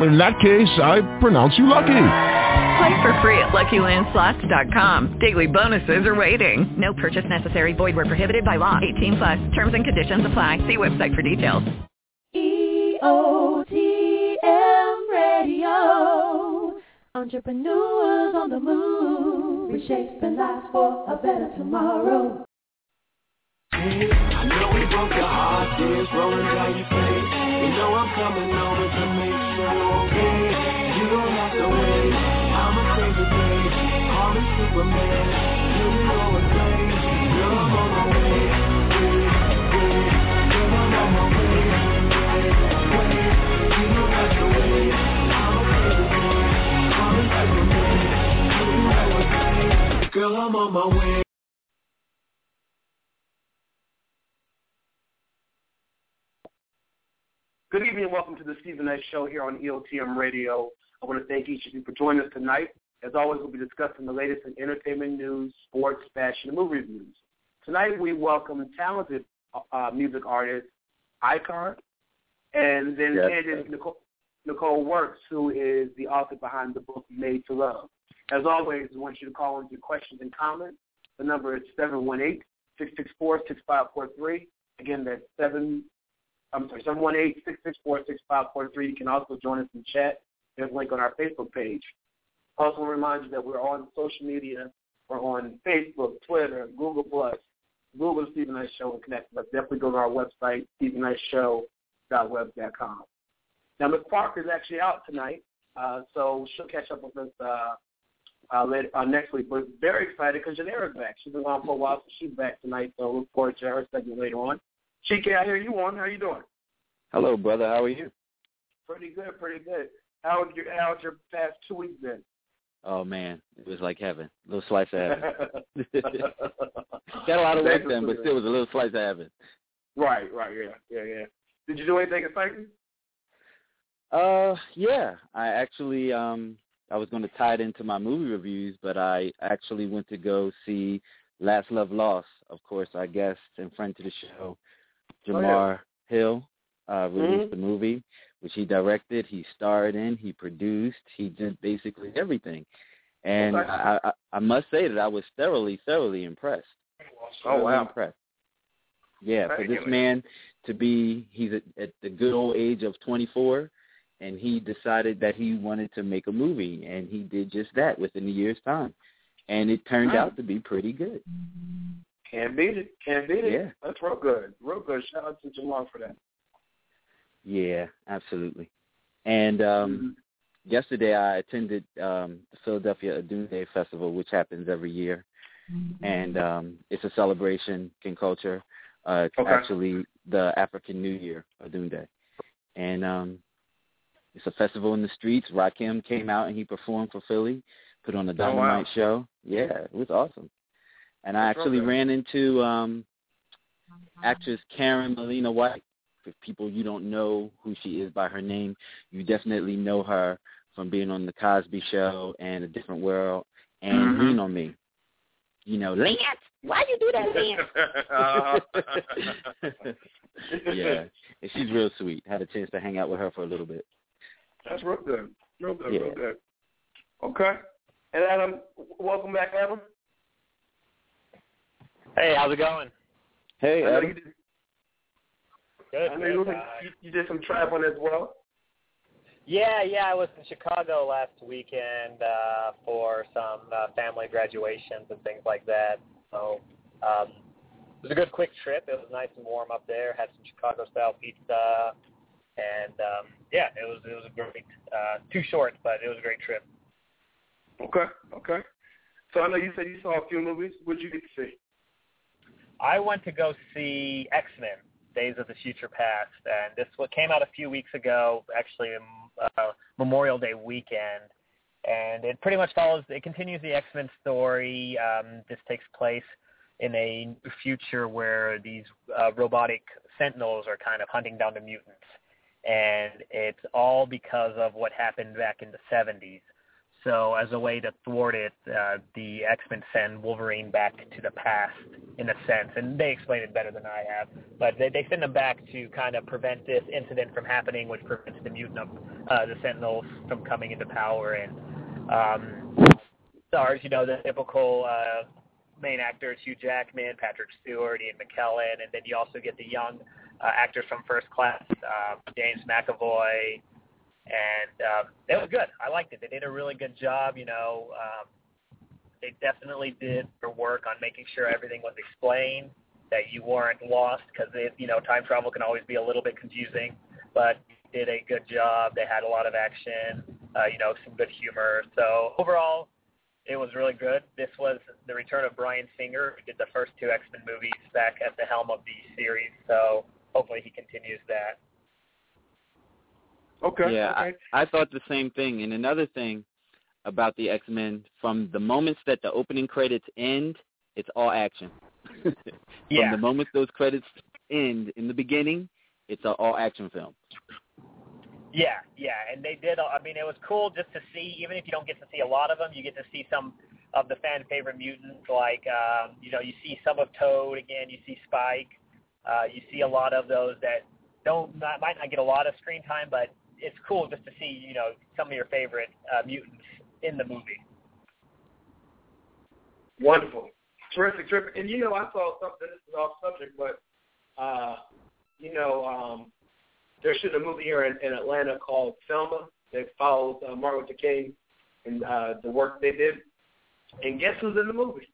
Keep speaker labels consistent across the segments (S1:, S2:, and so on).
S1: In that case, I pronounce you lucky.
S2: Play for free at LuckyLandSlots.com. Daily bonuses are waiting. No purchase necessary. Void where prohibited by law. 18 plus. Terms and conditions apply. See website for details.
S3: EOTM Radio. Entrepreneurs on the move. Reshaping lives for a better tomorrow.
S4: I know we broke your heart, tears rolling down your face. You know I'm coming over to make
S5: Good evening and welcome to the Steven Knight Show here on EOTM Radio. I want to thank each of you for joining us tonight. As always, we'll be discussing the latest in entertainment news, sports, fashion, and movie reviews. Tonight, we welcome talented uh, music artist Ikkon, and then
S6: Yes,
S5: and Nicole, Nicole Werks, who is the author behind the book Made to Love. As always, we want you to call in your questions and comments. The number is 718-664-6543. Again, that's 7 I'm sorry, 718-664-6543. You can also join us in chat. There's a link on our Facebook page. Also remind you that we're on social media. We're on Facebook, Twitter, Google Plus, Google Steven Knight Show and connect. But definitely go to our website, StevenKnightShow.web.com. Now, Ms. Parker is actually out tonight, uh, so she'll catch up with us uh, uh, later, uh, next week. But very excited because Janera's back. She's been gone for a while, so she's back tonight. So look forward to her segment later on. Chike, I hear you on. How you doing?
S6: Hello, brother. How are you?
S5: Pretty good, pretty good. How's your how's your past two weeks been?
S6: Oh man, it was like heaven. A little slice of heaven. Got a lot of work done, but still was a little slice of heaven.
S5: Right, right, yeah, yeah, yeah. Did you do anything exciting?
S6: Uh, yeah. I actually um I was going to tie it into my movie reviews, but I actually went to go see Last Love Lost. Of course, our guest and friend to the show, Jamar Hill uh, released
S5: Mhm.
S6: the movie, which he directed, he starred in, he produced, he did basically everything. And
S5: Okay.
S6: I, I, I must say that I was thoroughly, thoroughly impressed.
S5: Oh wow.
S6: impressed. Yeah, for this
S5: good.
S6: man to be, he's at, at the good old age of 24, and he decided that he wanted to make a movie, and he did just that within a year's time. And it turned
S5: Wow.
S6: out to be pretty good.
S5: Can't beat it. Can't beat it.
S6: Yeah.
S5: That's real good. Real good. Shout out to Jamar for that.
S6: Yeah, absolutely. And um yesterday I attended um the Philadelphia Odunde Festival, which happens every year. And um it's a celebration in culture. Uh it's
S5: Okay.
S6: actually the African New Year, Odunde. And um it's a festival in the streets. Rakim came out and he performed for Philly, put on a
S5: Oh, wow.
S6: dynamite show. Yeah, it was awesome. And I
S5: That's
S6: actually ran into um actress Karen Malina White. For people you don't know who she is by her name, you definitely know her from being on the Cosby Show and A Different World and
S5: Mhm.
S6: Lean on Me. You know, Lance, why you do that, Lance? yeah, and she's real sweet. Had a chance to hang out with her for a little bit.
S5: That's real good. Real good. Real good. Okay. And Adam, welcome back, Adam.
S7: Hey, how's it going?
S6: Hey,
S5: I know
S6: Adam.
S5: You did,
S7: Good.
S5: I know
S7: good.
S5: You, you did some traveling as well.
S7: yeah, yeah, I was in Chicago last weekend uh, for some uh, family graduations and things like that. So um, it was a good quick trip. It was nice and warm up there. Had some Chicago style pizza, and um, yeah, it was it was a great. Uh, too short, but it was a great trip.
S5: Okay. Okay. So I know you said you saw a few movies. What did you get to see?
S7: I went to go see X Men: Days of the Future Past, and this what came out a few weeks ago, actually uh, Memorial Day weekend, and it pretty much follows. It continues the X Men story. Um, this takes place in a future where these uh, robotic sentinels are kind of hunting down the mutants, and it's all because of what happened back in the 70s. So as a way to thwart it, uh, the X-Men send Wolverine back to the past in a sense, and they explain it better than I have. But they, they send him back to kind of prevent this incident from happening, which prevents the mutant, uh, the Sentinels from coming into power. And um, stars, you know, the typical uh, main actors, Hugh Jackman, Patrick Stewart, Ian McKellen, and then you also get the young uh, actors from First Class, uh, James McAvoy, and um, it was good. I liked it. They did a really good job. You know, um, they definitely did their work on making sure everything was explained, that you weren't lost, because you know time travel can always be a little bit confusing. But did a good job. They had a lot of action. Uh, you know, some good humor. So overall, it was really good. This was the return of Bryan Singer, who did the first two X Men movies, back at the helm of the series. So hopefully he continues that.
S5: Okay.
S6: Yeah,
S5: okay.
S6: I, I thought the same thing. And another thing about the X Men, from the moments that the opening credits end, it's all action. from
S7: Yeah.
S6: the moments those credits end in the beginning, it's an all action film.
S7: Yeah, yeah, and they did. I mean, it was cool just to see. Even if you don't get to see a lot of them, you get to see some of the fan favorite mutants. Like, um, you know, you see some of Toad again. You see Spike. Uh, you see a lot of those that don't not, might not get a lot of screen time, but it's cool just to see. You know, some of your favorite uh, mutants in the movie.
S5: Wonderful. Terrific, terrific. And you know, I saw something, this is off subject, but, uh, you know, um, there's a movie here in, in Atlanta called Selma that follows uh, Martin Luther King and uh, the work they did. And guess who's in the movie?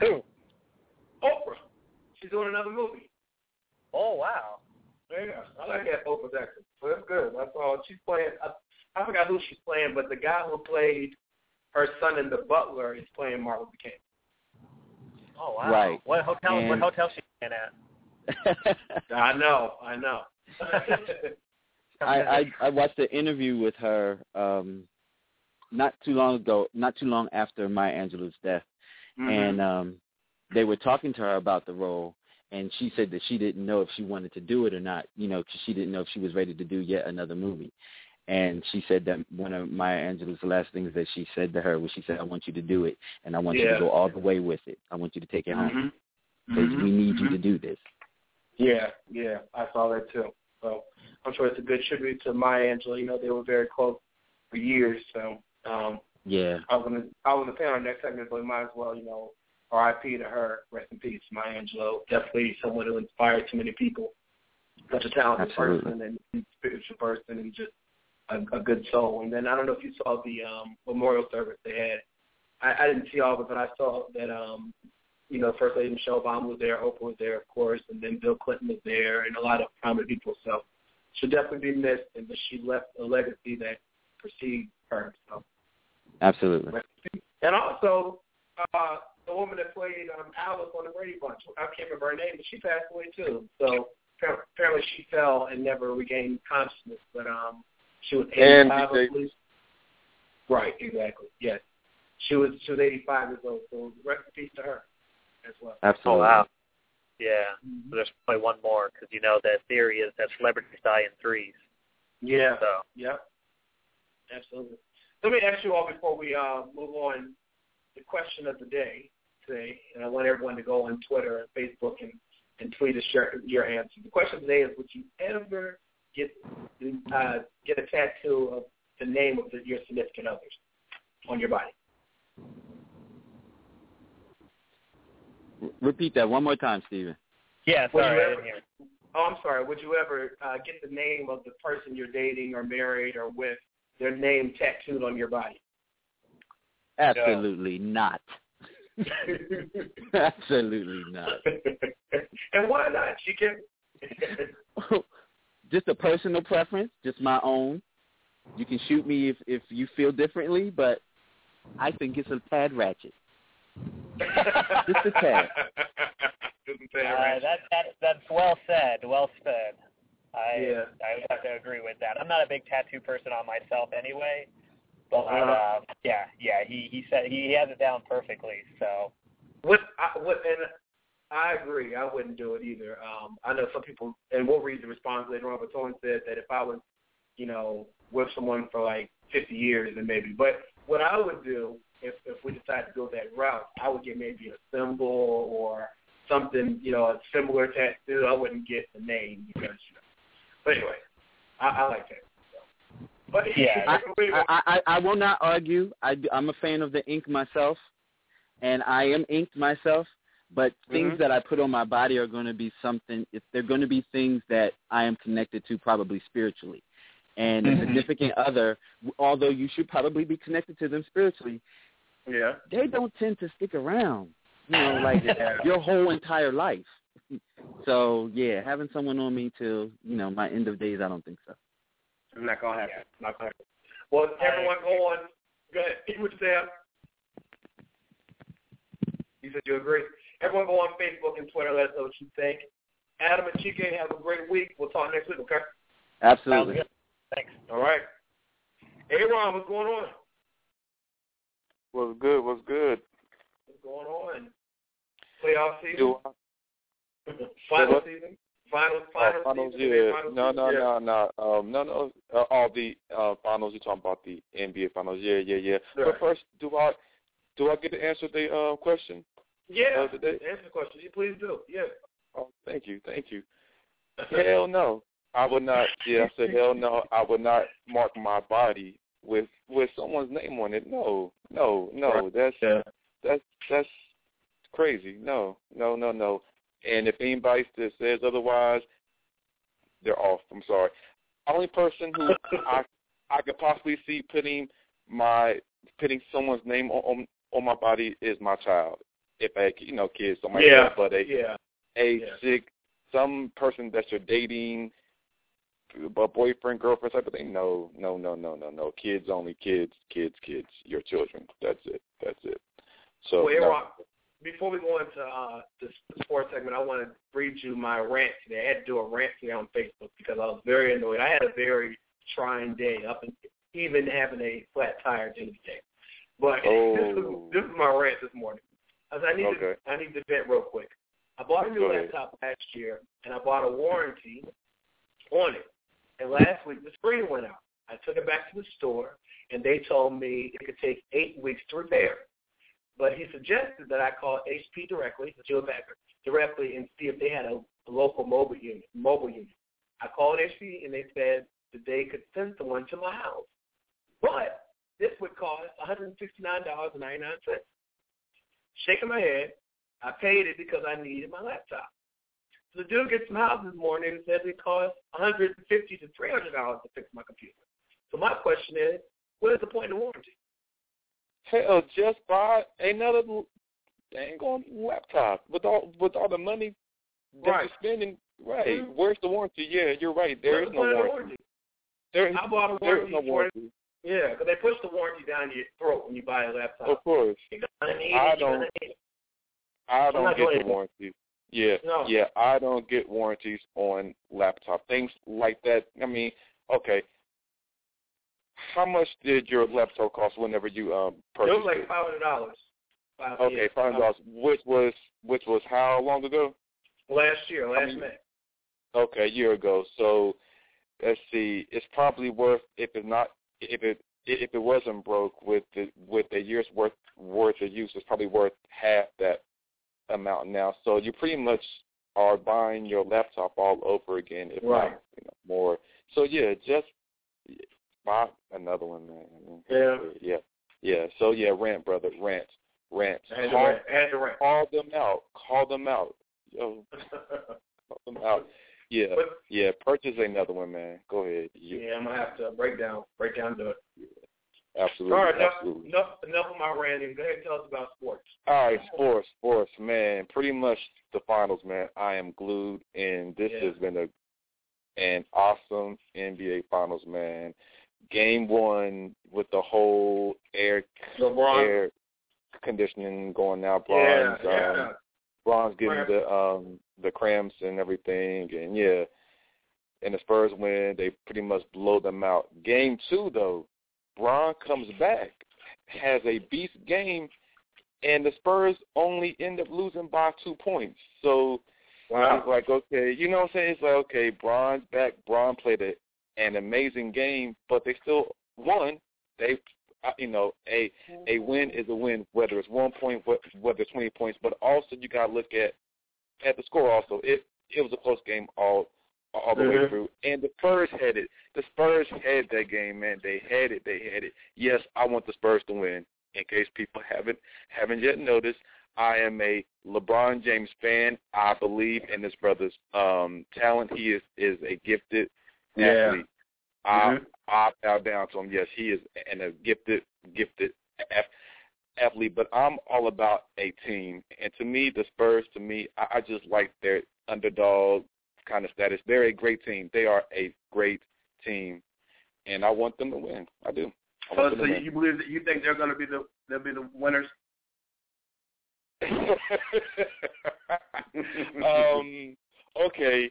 S7: Who?
S5: Oprah. She's doing another movie.
S7: Oh wow.
S5: Yeah, I like that Oprah's acting. So that's good. That's all. She's playing. I, I forgot who she's playing, but the guy who played her son in The Butler is playing Martin Luther King.
S7: Oh wow.
S6: Right.
S7: What hotel? What hotel she staying at?
S5: I know. I know.
S6: I, I I watched an interview with her um not too long ago, not too long after Maya Angelou's death,
S5: Mhm.
S6: and um they were talking to her about the role, and she said that she didn't know if she wanted to do it or not, you know, 'cause she didn't know if she was ready to do yet another movie. And she said that one of Maya Angelou's last things that she said to her was, she said, "I want you to do it, and I want you to go all the way with it. I want you to take it home
S5: Mhm.
S6: because
S5: Mhm.
S6: we need you
S5: Mhm.
S6: to do this."
S5: Yeah, yeah, I saw that too. So I'm sure it's a good tribute to Maya Angelou. You know, they were very close for years. So um,
S6: Yeah,
S5: I was gonna I was gonna say on our next segment, but we might as well, you know, R.I.P. to her. Rest in peace, Maya Angelou. Definitely someone who inspired too many people. Such a talented
S6: Absolutely.
S5: person and, and spiritual person and just a, a good soul. And then I don't know if you saw the um, memorial service they had. I, I didn't see all of it, but I saw that um, you know, First Lady Michelle Obama was there, Oprah was there, of course, and then Bill Clinton was there, and a lot of prominent people. So she'll definitely be missed, and but she left a legacy that precedes her. So,
S6: absolutely.
S5: and also uh, the woman that played um, Alice on the Brady Bunch, I can't remember her name, but she passed away too. So apparently she fell and never regained consciousness, but um, she was 85,
S8: And
S5: I
S8: DJ
S5: believe. Right, exactly. Yes, she was she was 85 years old. So rest in peace to her as well.
S6: Absolutely.
S7: Oh wow. Yeah. So there's probably one more because you know that theory is that celebrities die in threes.
S5: Yeah.
S7: So
S5: Yep. Absolutely. Let me ask you all before we uh, move on the question of the day today, and I want everyone to go on Twitter and Facebook and, and tweet us your, your answer. The question today is: Would you ever get uh, get a tattoo of the name of the, your significant others on your body?
S6: Repeat that one more time, Steven.
S7: yeah, sorry,
S5: you
S7: I
S5: ever-
S7: didn't hear.
S5: Oh, I'm sorry. Would you ever uh, get the name of the person you're dating or married or with, their name tattooed on your body?
S6: Absolutely not. Absolutely not.
S5: and why not? She can.
S6: just a personal preference, just my own. You can shoot me if if you feel differently, but I think it's a tad ratchet. Just a tad.
S5: Just a tad
S7: Uh,
S5: ratchet.
S7: that that that's well said. Well said. I
S5: Yeah.
S7: I would have to agree with that. I'm not a big tattoo person on myself anyway, but uh, yeah, yeah. He he said he has it down perfectly. So
S5: What I, what and I agree. I wouldn't do it either. Um, I know some people, and we'll read the response later on. But someone said that if I was, you know, with someone for like 50 years, then maybe. But what I would do if if we decide to go that route, I would get maybe a symbol or something, you know, a similar tattoo. I wouldn't get the name because, you know. But anyway, I, I like that. But
S6: Yeah, I, I, I, I will not argue. I, I'm a fan of the ink myself, and I am inked myself. But things
S5: Mhm.
S6: that I put on my body are going to be something. If they're going to be things that I am connected to, probably spiritually. And a
S5: Mhm.
S6: significant other, although you should probably be connected to them spiritually,
S5: yeah,
S6: they don't tend to stick around. You know, like your whole entire life. So yeah, having someone on me till you know my end of days, I don't think so.
S5: I'm not gonna happen. Not gonna happen. Well, everyone, go on. Go ahead. You would say. You said you agree. Everyone, go on Facebook and Twitter. Let us know what you think. Adam and Chike, have a great week. We'll talk next week. Okay.
S6: Absolutely.
S7: Thanks.
S5: All right. Hey, Ron, what's going on?
S8: What's good? What's good?
S5: What's going on? Playoff season.
S8: Do
S5: Final
S8: what?
S5: season. Final.
S8: uh,
S5: Final
S8: finals,
S5: season.
S8: yeah.
S5: Final
S8: No, no,
S5: yeah.
S8: no, no. Um, no, no. Uh, all the uh, finals. You're talking about the NBA finals. Yeah, yeah, yeah.
S5: Right.
S8: But first, do I do I get to answer the uh, question?
S5: Yeah.
S8: Uh, today?
S5: Answer the question. You please do. Yeah.
S8: Oh, thank you, thank you. Hell no. I would not. Yeah, I said hell no. I would not mark my body with with someone's name on it. No, no, no. That's
S5: Yeah.
S8: that's that's crazy. No, no, no, no. And if anybody that says otherwise, they're off. I'm sorry. Only person who I I could possibly see putting my putting someone's name on on, my body is my child. If I, you know, kids, something
S5: Yeah.
S8: like. But a
S5: Yeah.
S8: a
S5: Yeah.
S8: sick some person that you're dating, a boyfriend, girlfriend type of thing. No, no, no, no, no, no. Kids only. Kids, kids, kids. Your children. That's it. That's it. So
S5: well,
S8: no.
S5: Before we go into uh, the sports segment, I want to read you my rant today. I had to do a rant today on Facebook because I was very annoyed. I had a very trying day, up and even having a flat tire at the end of the day. But this, is,
S8: Oh.
S5: this is my rant this morning. I, I need
S8: Okay.
S5: to I need to vent real quick. I bought a new
S8: Go ahead.
S5: laptop last year, and I bought a warranty on it. And last week the screen went out. I took it back to the store, and they told me it could take eight weeks to repair. But he suggested that I call HP directly, Joe Becker, directly, and see if they had a, a local mobile unit. Mobile unit. I called HP, and they said that they could send someone to my house. But this would cost $169.99. Shaking my head, I paid it because I needed my laptop. So the dude gets to my house this morning and says it costs 150 to $300 to fix my computer. So my question is, what is the point of warranty?
S8: Hell, just buy another dang on laptop with all with all the money that
S5: Right.
S8: you're spending. Right.
S5: Mhm.
S8: Where's the warranty? Yeah, you're right. There is
S5: What's the
S8: no
S5: the
S8: warranty. There is
S5: I bought a warranty
S8: is no warranty.
S5: Yeah, because they push the warranty down your throat when you buy a laptop.
S8: Of course.
S5: You're gonna need
S8: I
S5: it.
S8: Don't-
S5: need.
S8: I don't get the warranty. Yeah,
S5: No.
S8: yeah, I don't get warranties on laptop things like that. I mean, okay, how much did your laptop cost whenever you um purchased It
S5: was like five hundred dollars.
S8: Okay, five hundred dollars. Which was which was how long ago?
S5: Last year, last
S8: mean,
S5: May.
S8: Okay, a year ago. So let's see. It's probably worth if it's not if it if it wasn't broke with the with a year's worth worth of use, it's probably worth half that amount now. So you pretty much are buying your laptop all over again, if
S5: Right.
S8: not you know, more. So yeah, just buy another one, man.
S5: Yeah.
S8: yeah, yeah. So yeah, rant, brother, rant, rant.
S5: To
S8: Call,
S5: rant. To rant.
S8: call them out. Call them out. Yo, call them out. Yeah,
S5: But-
S8: yeah. Purchase another one, man. Go ahead. Yeah,
S5: yeah, I'm gonna have to break down, break down to it.
S8: absolutely,
S5: All right, enough,
S8: absolutely.
S5: enough, enough of my ranting. Go ahead and tell us about sports.
S8: All right, sports, sports, man. Pretty much the finals, man. I am glued, and this
S5: Yeah.
S8: has been a an awesome NBA finals, man. Game one with the whole air
S5: LeBron.
S8: air conditioning going now.
S5: Yeah,
S8: Bron's,
S5: yeah.
S8: um, Bron's getting
S5: Cramps.
S8: the um the cramps and everything, and yeah. And the Spurs win, they pretty much blow them out. Game two, though, Bron comes back, has a beast game, and the Spurs only end up losing by two points. So
S5: Wow.
S8: it's like, okay, you know what I'm saying? It's like, okay, Bron's back. Bron played a, an amazing game, but they still won. They, uh, you know, a a win is a win, whether it's one point, whether it's 20 points. But also, you got to look at at the score. Also, it it was a close game all all the way
S5: Mhm.
S8: through, and the Spurs had it. The Spurs had that game, man. They had it. They had it. Yes, I want the Spurs to win. In case people haven't haven't yet noticed, I am a LeBron James fan. I believe in this brother's um, talent. He is is a gifted
S5: Yeah.
S8: athlete. I
S5: Mhm.
S8: I bow down to him. Yes, he is and a gifted gifted ath- athlete. But I'm all about a team, and to me, the Spurs. To me, I, I just like their underdog kind of status. They're a great team. They are a great team, and I want them to win. I do. I
S5: So, so
S8: them to win.
S5: you believe that you think they're going to be the they'll be the winners?
S8: um. Okay.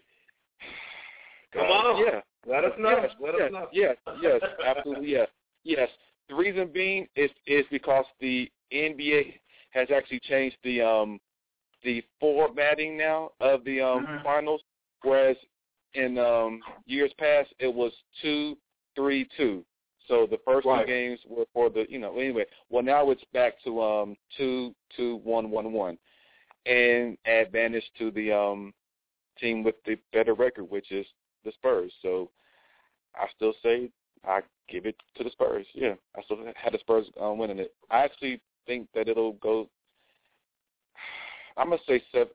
S5: Come on.
S8: Yeah.
S5: Let us know.
S8: Yes,
S5: Let
S8: yes,
S5: us know.
S8: Yes. Yes. Absolutely. Yes. Yes. The reason being is is because the NBA has actually changed the um the formatting now of the um
S5: Mhm.
S8: finals, whereas in um years past it was two three two. So the first
S5: Right.
S8: two games were for the you know anyway. Well now it's back to um two two one one one, and advantage to the um team with the better record, which is the Spurs. So I still say I give it to the Spurs. Yeah, I still had the Spurs um, winning it. I actually think that it'll go. I'm gonna say seven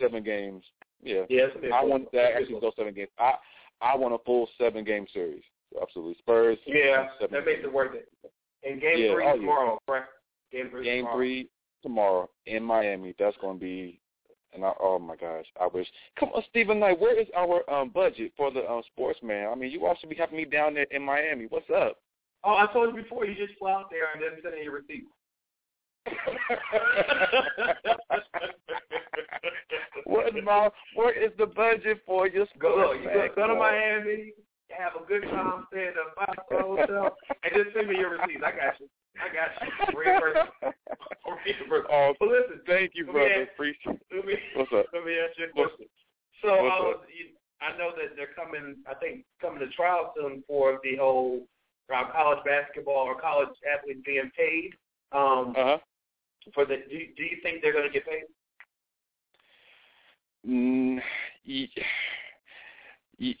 S8: seven games. Yeah,
S5: Yes.
S8: I want that actually go seven games. I I want a full seven game series. Absolutely, Spurs.
S5: Yeah, that makes it worth it. And game
S8: Yeah,
S5: three
S8: oh, yeah.
S5: tomorrow, correct? Game three.
S8: Game
S5: tomorrow.
S8: three tomorrow in Miami. That's going to be, and I, oh my gosh, I wish. Come on, Steven Knight, where is our um, budget for the um, sports man? I mean, you all should be having me down there in Miami. What's up?
S5: Oh, I told you before. You just fly out there and then send in your receipt.
S8: what is my? Where is the budget for your sports
S5: look, you go, go to Miami, have a good time, stay in a five star hotel, and just send me your receipts. I got you. I got you. Reimburse. Reimburse.
S8: Oh,
S5: But listen,
S8: thank you, brother.
S5: ask-
S8: Appreciate.
S5: let me
S8: What's up?
S5: let me ask you a
S8: What's-
S5: question. So
S8: what's
S5: uh,
S8: up?
S5: you, I know that they're coming. I think coming to trial soon for the whole uh, college basketball or college athletes being paid. Um,
S8: Uh huh.
S5: for the, do, you- do you think they're going to get paid?
S8: Mm, ye, ye,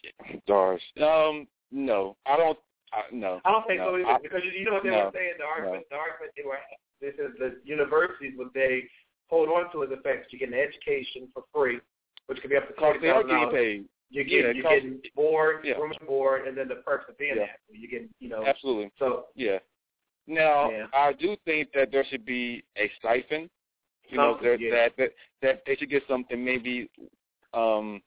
S8: gosh. Um, no, I don't. I, no.
S5: I don't think
S8: no,
S5: so either
S8: I-
S5: because you, know what they
S8: no,
S5: were saying. The argument,
S8: no.
S5: the argument they were this is the universities would they hold on to is the fact that you get an education for free, which could be up to
S8: Because
S5: forty
S8: they are
S5: thousand
S8: getting
S5: dollars.
S8: paid.
S5: You
S8: Yeah,
S5: get you getting board,
S8: Yeah.
S5: room and board, and then the perks of being
S8: Yeah.
S5: athlete. You get you know
S8: Absolutely.
S5: so
S8: Yeah. Now,
S5: Yeah.
S8: I do think that there should be a stipend. You know, that,
S5: yeah.
S8: that that that they should get something maybe, um,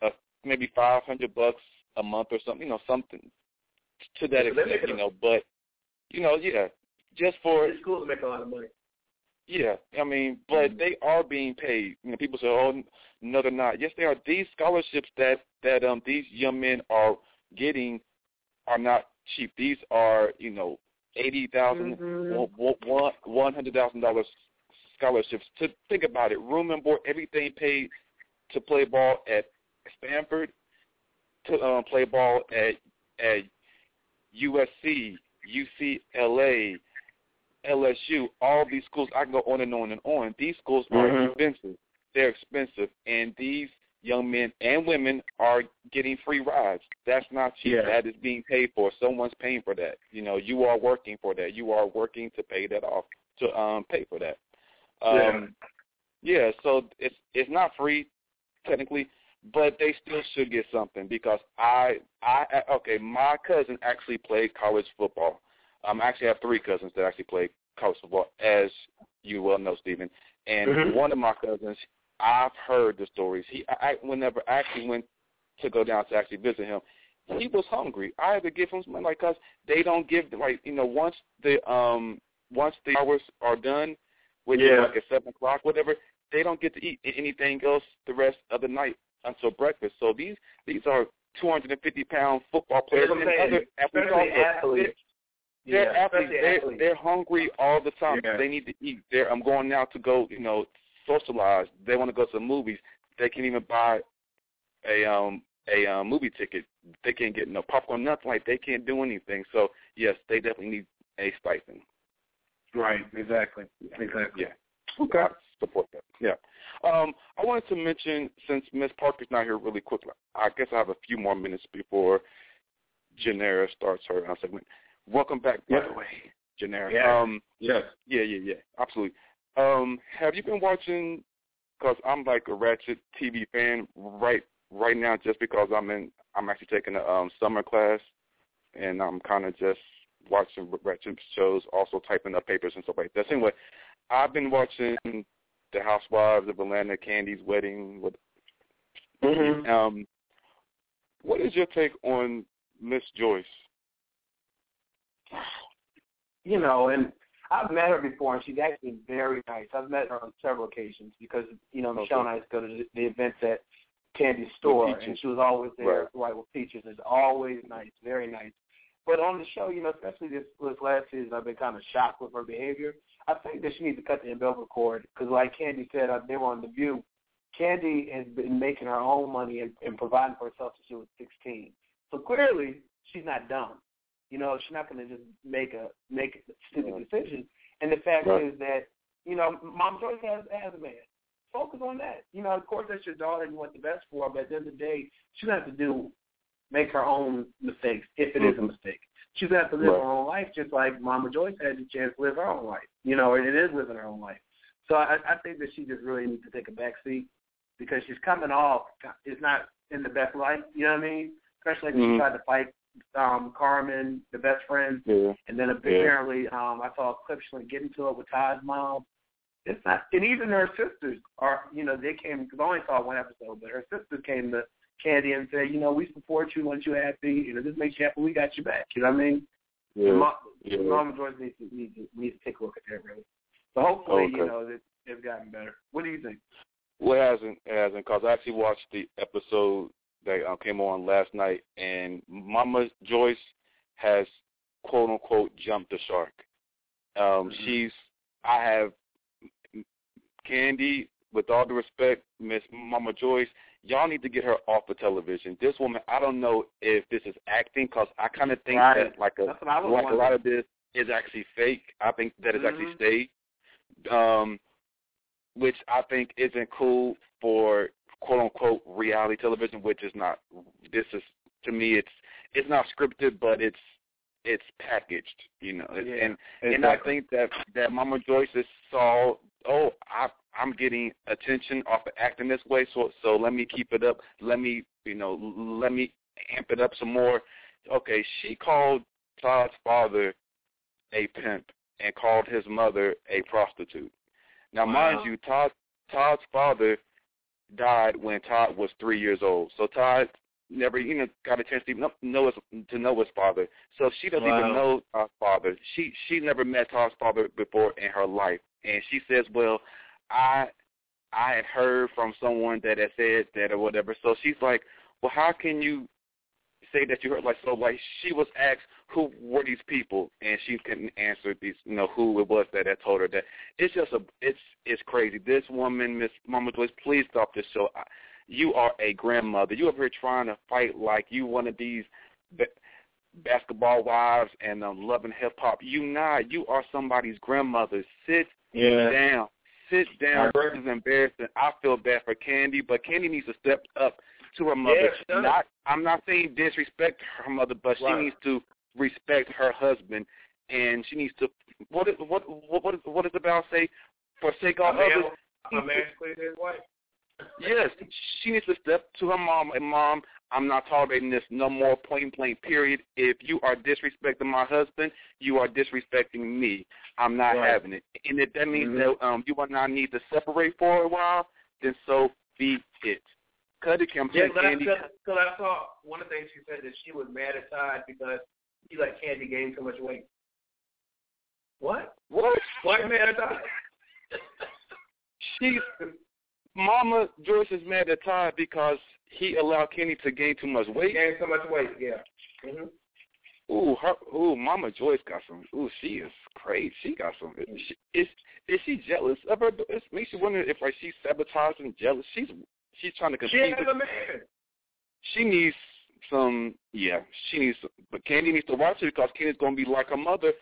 S8: uh, maybe five hundred bucks a month or something. You know, something to that
S5: so
S8: extent. You know, but you know, yeah, just for
S5: these schools make a lot of money.
S8: Yeah, I mean, but
S5: Mhm.
S8: they are being paid. You know, people say, "Oh, no, they're not." Yes, they are. These scholarships that that um these young men are getting are not cheap. These are, you know, eighty thousand,
S5: Mhm.
S8: one one hundred thousand dollars scholarships. To think about it, room and board, everything paid to play ball at Stanford, to um, play ball at at USC, UCLA, LSU, all these schools, I can go on and on and on. These schools are
S5: Mhm.
S8: expensive. They're expensive. And these young men and women are getting free rides. That's not cheap.
S5: Yeah.
S8: That is being paid for. Someone's paying for that. You know, you are working for that. You are working to pay that off, to um pay for that. Um yeah, so it's it's not free technically, but they still should get something because I I okay, my cousin actually played college football. Um, I actually have three cousins that actually play college football, as you well know, Steven. And
S5: Mhm.
S8: one of my cousins, I've heard the stories. He, I, whenever I actually went to go down to actually visit him, he was hungry. I had to give him some money, like, cause they don't give like you know once the um once the hours are done, which
S5: Yeah.
S8: is like at seven o'clock, whatever, they don't get to eat anything else the rest of the night until breakfast. So these these are 250 pound football players and other athletes also.
S5: athletes.
S8: They're
S5: Yeah,
S8: athletes.
S5: especially
S8: They're,
S5: athletes.
S8: they're hungry all the time.
S5: Yeah.
S8: They need to eat. They're, I'm going now to go, you know, socialize. They want to go to the movies. They can't even buy a um a um, movie ticket. They can't get no popcorn, nothing. Like they can't do anything. So yes, they definitely need a stipend.
S5: Right. Exactly. Exactly.
S8: Yeah. Okay. I support that. Yeah. Um, I wanted to mention since Miss Parker's not here really quickly, I guess I have a few more minutes before Janera starts her uh, segment. Welcome back, by
S5: Yeah.
S8: the way, Janera.
S5: Yeah.
S8: Um,
S5: Yes.
S8: yeah, yeah, yeah, absolutely. Um, have you been watching? Because I'm like a Ratchet TV fan right right now, just because I'm in. I'm actually taking a um, summer class, and I'm kind of just watching Ratchet shows, also typing up papers and stuff like that. So anyway, I've been watching The Housewives of Atlanta, Kandi's Wedding. With,
S5: Mhm.
S8: um, what is your take on Miss Joyce?
S5: you know, and I've met her before, and she's actually very nice. I've met her on several occasions because you know Michelle and I used to go to the, events at Kandi's store, and she was always there,
S8: Right.
S5: right, with Peaches. It's always nice, very nice. But on the show, you know, especially this, this last season, I've been kind of shocked with her behavior. I think that she needs to cut the umbilical cord because, like Kandi said, they were on the View. Kandi has been making her own money and, and providing for herself since she was 16. So clearly, she's not dumb. You know, she's not going to just make a make a stupid decision. And the fact
S8: Right.
S5: is that you know, Mom Joyce has has a man. Focus on that. You know, of course, that's your daughter. You want the best for her, but at the end of the day, to have to do make her own mistakes if it is a mistake. She's to have to live
S8: Right.
S5: her own life just like Mama Joyce had the chance to live her own life. You know, and it is living her own life. So I, I think that she just really needs to take a back seat because she's coming off is not in the best light. You know what I mean? Especially when
S8: Mhm.
S5: she tried to fight um Carmen, the best friend,
S8: Yeah.
S5: and then apparently um I saw a clip she went get into it with Todd's mom. It's not, and even her sisters are, you know, they came because I only saw one episode, but her sisters came to Kandi and said, you know, we support you, want you happy, you know, this makes you happy, we got you back. You know what I mean?
S8: Yeah.
S5: Mom,
S8: Yeah.
S5: Mama Joyce needs to, needs to needs to take a look at that really. So hopefully, you know, that it's gotten better. What do you think?
S8: Well, it hasn't. It hasn't, because I actually watched the episode that um, came on last night, and Mama Joyce has quote unquote jumped the shark. Um, She's. I have Kandi. With all the respect, Miss Mama Joyce, y'all need to get her off the television. This woman, I don't know if this is acting, because I kind of think
S5: Right.
S8: that like a
S5: That's what I was
S8: like a lot of this is actually fake. I think that it's actually
S5: Mhm.
S8: staged. Um, which I think isn't cool for quote unquote reality television, which is not. This is to me, it's it's not scripted, but it's it's packaged, you know.
S5: Yeah,
S8: and and I think that that Mama Joyce is saw. Oh, I I'm getting attention off of acting this way, so so let me keep it up. Let me you know let me amp it up some more. Okay, she called Todd's father a pimp and called his mother a prostitute. Now, mind you, Todd Todd's father died when Todd was three years old. So Todd never even got a chance to even know his, to know his father. So she doesn't
S5: Wow.
S8: even know Todd's father. She she never met Todd's father before in her life, and she says, "Well, I I had heard from someone that had said that or whatever." So she's like, "Well, how can you say that you heard? Like so like she was asked who were these people? And she couldn't answer these you know who it was that had told her that. It's just a it's it's crazy. This woman miss mama joyce please stop this show. I, you are a grandmother. You up here trying to fight like you one of these ba- basketball wives and um loving hip hop you not. You are somebody's grandmother. Sit
S5: Yeah.
S8: down sit down is embarrassing i feel bad for candy but candy needs to step up to her mother.
S5: Yeah,
S8: not I'm not saying disrespect her mother, but she needs to respect her husband and she needs to what is what what what, is, what does the Bible say? Forsake all
S5: A man,
S8: others.
S5: a man his wife.
S8: Yes, she needs to step to her mom and mom. I'm not tolerating this no more. Plain, plain. Period. If you are disrespecting my husband, you are disrespecting me. I'm not
S5: Right.
S8: having it. And if that means
S5: Mhm.
S8: that um you and I need to separate for a while, then so be it. Cut it, Kim.
S5: Yeah, but I,
S8: Kandi.
S5: cause I saw one of the things she said that she was mad at Todd because he let Kandi gain so much weight. What?
S8: What?
S5: Why mad at Todd?
S8: She's Mama Joyce is mad at Todd because he allowed Kandi to gain too much weight.
S5: Gain so much weight, yeah. hmm
S8: Ooh, her, ooh, Mama Joyce got some. Ooh, she is crazy. She got some. She, is is she jealous of her? It makes you wonder if like she's sabotaging, jealous. She's she's trying to
S5: She
S8: compete.
S5: has a man.
S8: she needs some. Yeah, she needs. But Kandi needs to watch it because Kandi's gonna be like her mother,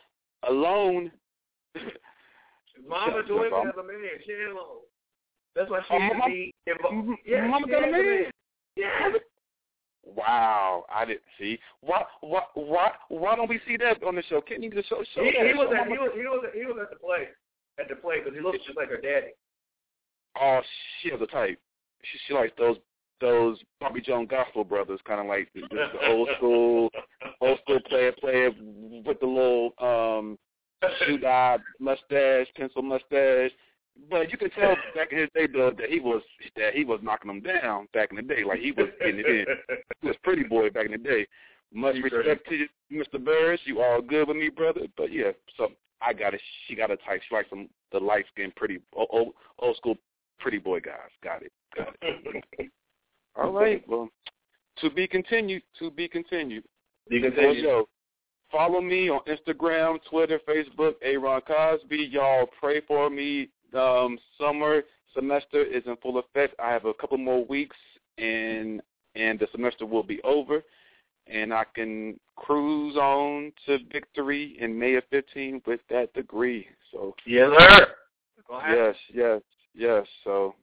S8: alone.
S5: Mama Joyce has a man. She ain't alone. That's why she
S8: Oh,
S5: has to
S8: Mama-
S5: be involved. Yeah,
S8: Mama got a man.
S5: Yeah.
S8: Wow, I didn't see. Why, why, why, why don't we see that on the show? Can't you just show, show
S5: He,
S8: that?
S5: he was
S8: Show
S5: at
S8: Mama-
S5: he was he was he was at the play at the play because he looks just like her daddy.
S8: Oh, she has a type. She, she likes those those Bobby Jones Gospel brothers, kind of like the, the, the old school, old school player player with the little um shoot eye mustache, pencil mustache. But you can tell back in his day though that he was that he was knocking them down back in the day. Like he was getting it in. He was pretty boy back in the day. Much
S5: He
S8: respect to you, Mr. Burris. You all good with me, brother. But yeah, so I got it. She got a type. She likes some the light skinned pretty old, old school pretty boy guys. Got it. Got it. All right. Well, to be continued. To be continued.
S5: Be continued.
S8: yo, follow me on Instagram, Twitter, Facebook, Aaron Cosby. Y'all pray for me. Um, summer semester is in full effect. I have a couple more weeks, and and the semester will be over, and I can cruise on to victory in May of 15 with that degree. So
S5: Yes, sir. Go ahead.
S8: yes, yes, yes. So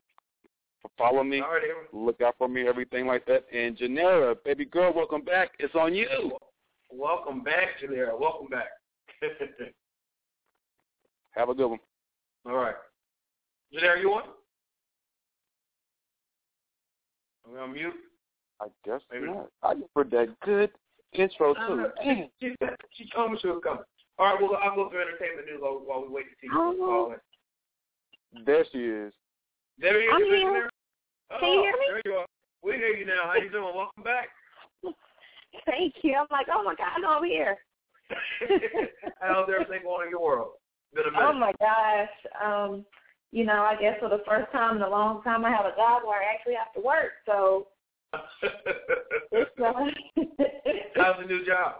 S8: follow me.
S5: All right, Aaron.
S8: Look out for me, everything like that. And Janera, baby girl, welcome back. It's on you.
S5: Welcome back, Janera. Welcome back.
S8: Have a good one.
S5: All right. Janera, you on? Are we on mute?
S8: I guess
S5: Maybe
S8: not. I just heard that good intro too.
S5: Uh, she, she, she told me she was coming. All right, well, I'll go through entertainment news while, while we wait to see who's calling.
S8: There she is.
S5: There you
S9: I'm
S5: is,
S9: here.
S5: Janera. Oh,
S9: Can you hear me?
S5: There you are. We hear you now. How you doing? Welcome back.
S9: Thank you. I'm like, oh my God, I'm over here.
S5: How's everything going in your world? Been a minute.
S9: Oh my gosh. Um, you know, I guess for the first time in a long time, I have a job where I actually have to work. So it's uh,
S5: How's the new job?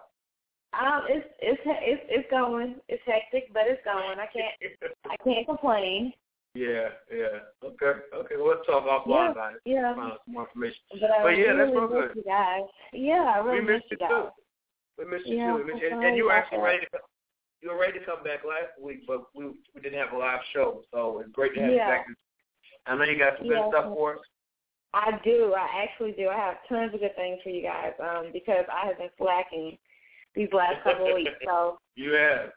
S9: um, it's it's it's it's going. It's hectic, but it's going. I can't I can't complain.
S5: Yeah, yeah. Okay, okay. Well, let's talk offline
S9: Yeah,
S5: about it.
S9: yeah.
S5: Find out some information.
S9: But, I
S5: But yeah, that's real good.
S9: you guys. Yeah, I really
S5: we
S9: miss
S5: missed
S9: you guys.
S5: too. We missed you
S9: Yeah,
S5: too. We missed you.
S9: I'm
S5: And, and you were actually ready to. You were ready to come back last week, but we we didn't have a live show, so it's great to have
S9: Yeah.
S5: you back. I know you got some good
S9: Yeah.
S5: stuff for us.
S9: I do. I actually do. I have tons of good things for you guys um, because I have been slacking these last couple of weeks. So
S5: You have.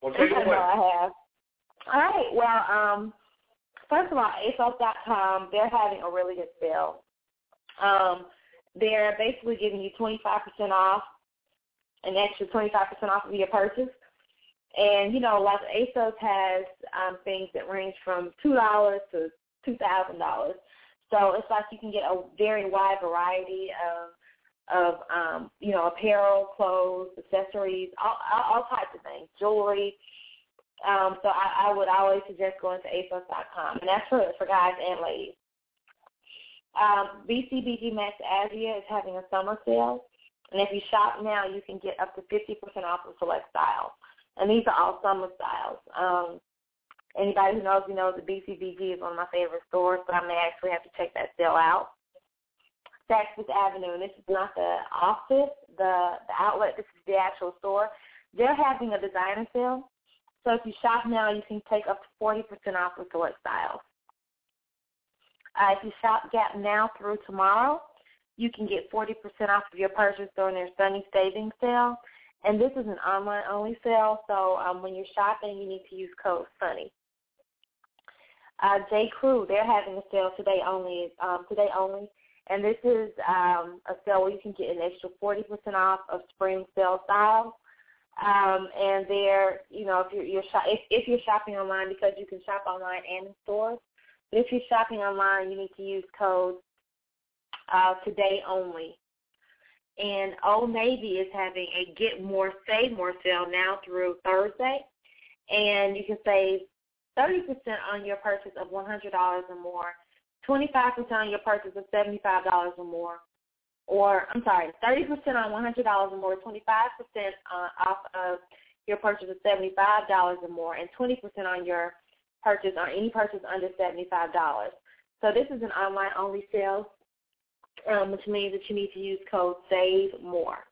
S5: Well,
S9: I
S5: take it
S9: know. I have. All right. Well, um, first of all, ASOS.com, they're having a really good sale. Um, they're basically giving you 25% off, an extra 25% off of your purchase. And, you know, like ASOS has um, things that range from $2 to $2,000. So it's like you can get a very wide variety of of um, you know apparel, clothes, accessories, all, all, all types of things, jewelry. Um, so I, I would always suggest going to ASOS.com, and that's for for guys and ladies. Um, BCBG Max Azria is having a summer sale, and if you shop now, you can get up to 50% off of select styles. And these are all summer styles. Um, anybody who knows me knows that BCBG is one of my favorite stores, so I may actually have to check that sale out. Saks Fifth Avenue, and this is not the office, the, the outlet, this is the actual store. They're having a designer sale. So if you shop now, you can take up to 40% off of select styles. Uh, if you shop Gap now through tomorrow, you can get 40% off of your purchase during their Sunny Savings Sale. And this is an online-only sale, so um, when you're shopping, you need to use code SUNNY. Uh, J. Crew, they're having a sale today only. Um, today only, and this is um, a sale where you can get an extra 40% off of spring sale styles. Um, and they're, you know, if you're, you're shop- if, if you're shopping online, because you can shop online and in stores. But if you're shopping online, you need to use code uh, today only. And Old Navy is having a Get More, Save More sale now through Thursday. And you can save 30% on your purchase of $100 or more, 25% on your purchase of $75 or more, or I'm sorry, 30% on $100 or more, 25% on, off of your purchase of $75 or more, and 20% on your purchase on any purchase under $75. So this is an online-only sale, um, which means that you need to use code SAVE MORE.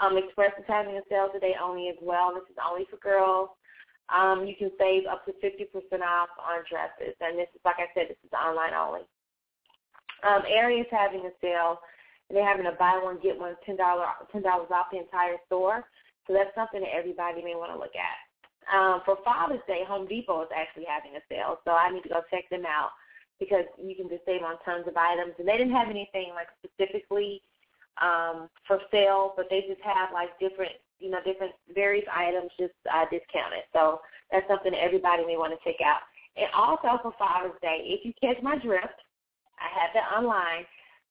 S9: Um, Express is having a sale today only as well. This is only for girls. Um, you can save up to 50% off on dresses, and this is, like I said, this is online only. Um, Aerie is having a sale. They're having a buy one get one ten dollar ten dollars off the entire store. So that's something that everybody may want to look at. Um, for Father's Day, Home Depot is actually having a sale, so I need to go check them out because you can just save on tons of items. And they didn't have anything like specifically um, for sale, but they just have like different, you know, different various items just uh, discounted. So that's something that everybody may want to check out. And also for Father's Day, if you catch my drift, I have that online.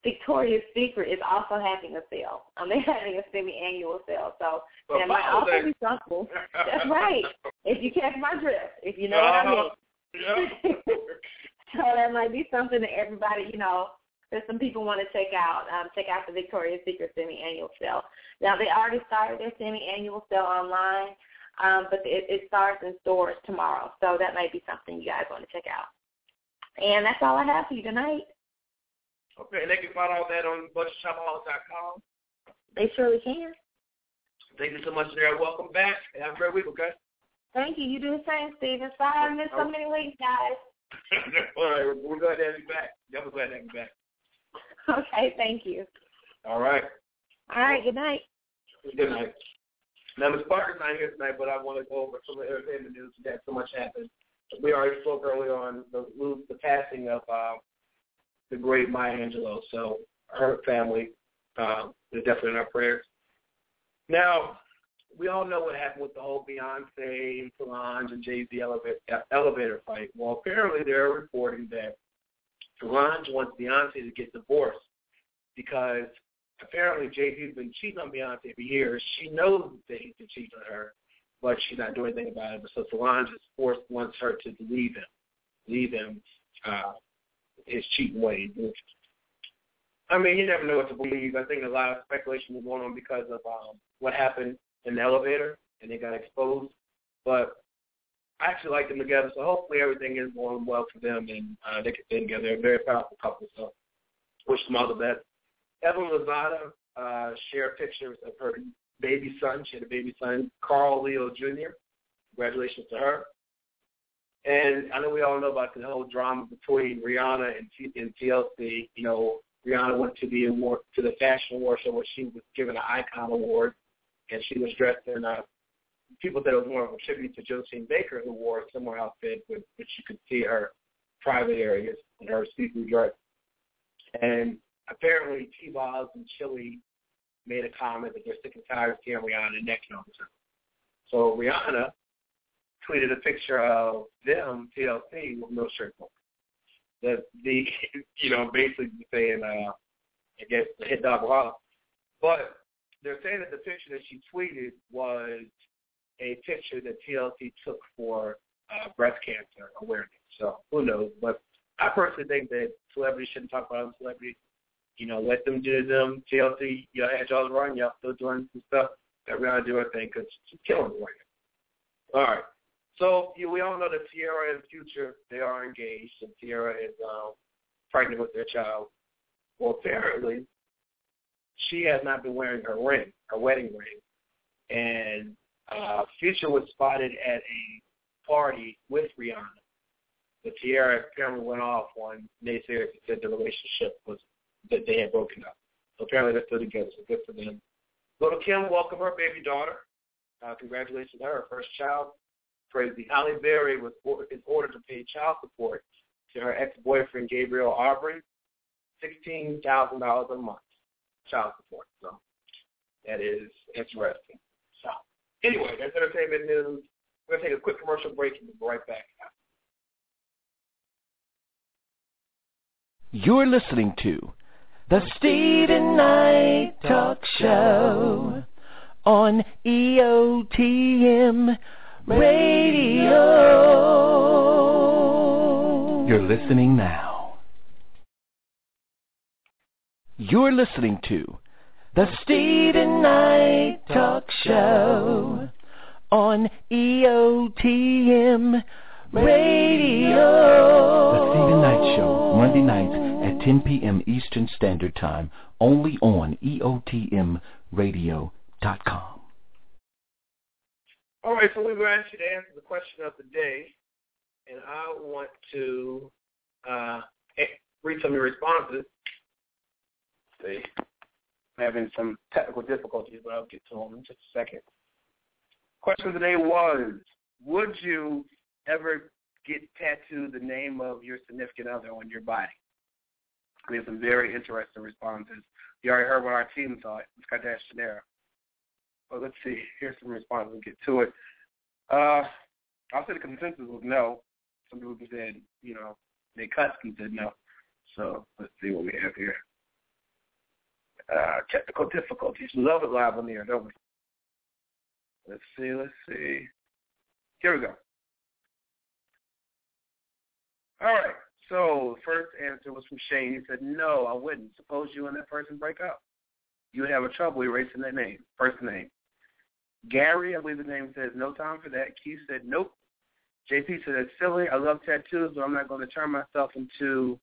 S9: Victoria's Secret is also having a sale. Um, they're having a semi-annual sale, so
S5: Well,
S9: that might also be something. That's right. If you catch my drift, if you know what I mean.
S5: Yeah.
S9: So that might be something that everybody, you know, that some people want to check out. Um, check out the Victoria's Secret semi-annual sale. Now they already started their semi-annual sale online, um, but it, it starts in stores tomorrow. So that might be something you guys want to check out. And that's all I have for you tonight.
S5: Okay, and they can find all that on budgetshopaholics.com.
S9: They surely can.
S5: Thank you so much, Sarah. Welcome back. Have a great week, okay?
S9: Thank you. You do the same, Steven. Sorry I missed so many weeks, guys.
S5: All right, we're glad to have you back. Definitely glad to have you back.
S9: Okay, thank you.
S5: All right.
S9: All right, good night.
S5: Good night. Now, Ms. Parker's not here tonight, but I want to go over some of the entertainment news that so much happened. We already spoke earlier on the the passing of uh, the great Maya Angelou. So her family uh, is definitely in our prayers. Now, we all know what happened with the whole Beyonce and Solange and Jay-Z elevator, elevator fight. Well, apparently they're reporting that Solange wants Beyonce to get divorced because apparently Jay-Z's been cheating on Beyonce for years. She knows that he's been cheating on her, but she's not doing anything about it. So Solange is forced wants her to leave him, leave him uh, his cheating ways. I mean, you never know what to believe. I think a lot of speculation was going on because of um, what happened in the elevator, and they got exposed. But I actually like them together, so hopefully everything is going well for them, and uh, they can stay together. They're a very powerful couple, so wish them all the best. Evelyn Lozada uh, shared pictures of her baby son. She had a baby son, Carl Leo Jr. Congratulations to her. And I know we all know about the whole drama between Rihanna and, T- and TLC. You know, Rihanna went to the award to the fashion award show where she was given an icon award, and she was dressed in a. People said it was more of a tribute to Josephine Baker, who wore a similar outfit, with which you could see her private areas and her see-through dress. And apparently, T-Boz and Chili made a comment that they're sick and tired of seeing Rihanna naked all. So Rihanna tweeted a picture of them, TLC, with no shirt on. The the you know basically saying uh, I guess the hit dog Walla. But they're saying that the picture that she tweeted was a picture that TLC took for uh, breast cancer awareness. So who knows? But I personally think that celebrities shouldn't talk about other celebrities. You know, let them do them. TLC, you know, had y'all run, y'all still doing some stuff that we gotta do our thing because she's killing it right. All right. So you, we all know that Tierra and Future they are engaged, and Tierra is um, pregnant with their child. Well, apparently, she has not been wearing her ring, her wedding ring, and uh, Future was spotted at a party with Rihanna. But Tierra apparently went off on naysayers said the relationship was that they had broken up. So apparently they're still together, so good for them. Little Kim welcomed her baby daughter. Uh, congratulations to her, her first child. Crazy. Halle Berry was or- is ordered to pay child support to her ex-boyfriend Gabriel Aubry, sixteen thousand dollars a month child support. So that is interesting. So anyway, that's entertainment news. We're gonna take a quick commercial break and we'll be right back.
S10: You're listening to the Steven Knight Talk Show on EOTM Radio. You're listening now. You're listening to the Steven Knight Talk Show on EOTM Radio. The Steven Knight Show, Monday nights at 10 p.m. Eastern Standard Time, only on EOTMRadio.com.
S5: All right, so we've asked you to answer the question of the day, and I want to uh, read some of your responses. I'm having some technical difficulties, but I'll get to them in just a second. Question of the day was, would you ever get tattooed the name of your significant other on your body? We have some very interesting responses. You already heard what our team thought. It's Chanera. Well, let's see. Here's some responses. We'll get to it. Uh, I'll say the consensus was no. Some people said, you know, they cussed and said no. So let's see what we have here. Uh, technical difficulties. We love it live on the air, don't we? Let's see, let's see. Here we go. All right. So the first answer was from Shane. He said, no, I wouldn't. Suppose you and that person break up. You would have a trouble erasing that name, first name. Gary, I believe his name says, no time for that. Keith said, nope. JP said, that's silly. I love tattoos, but I'm not going to turn myself into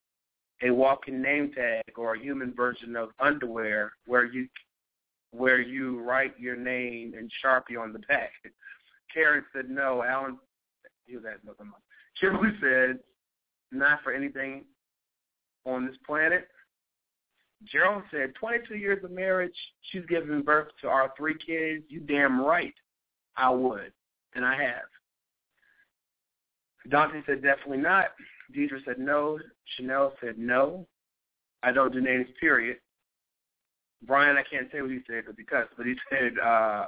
S5: a walking name tag or a human version of underwear where you where you write your name in Sharpie on the back. Karen said, no. Alan, he was asking nothing. Kimberly said, not for anything on this planet. Gerald said, 22 years of marriage, she's given birth to our three kids. You damn right I would, and I have. Dante said, definitely not. Deidre said no. Chanel said no. I don't do names, period. Brian, I can't say what he said because he cussed, but he said, uh,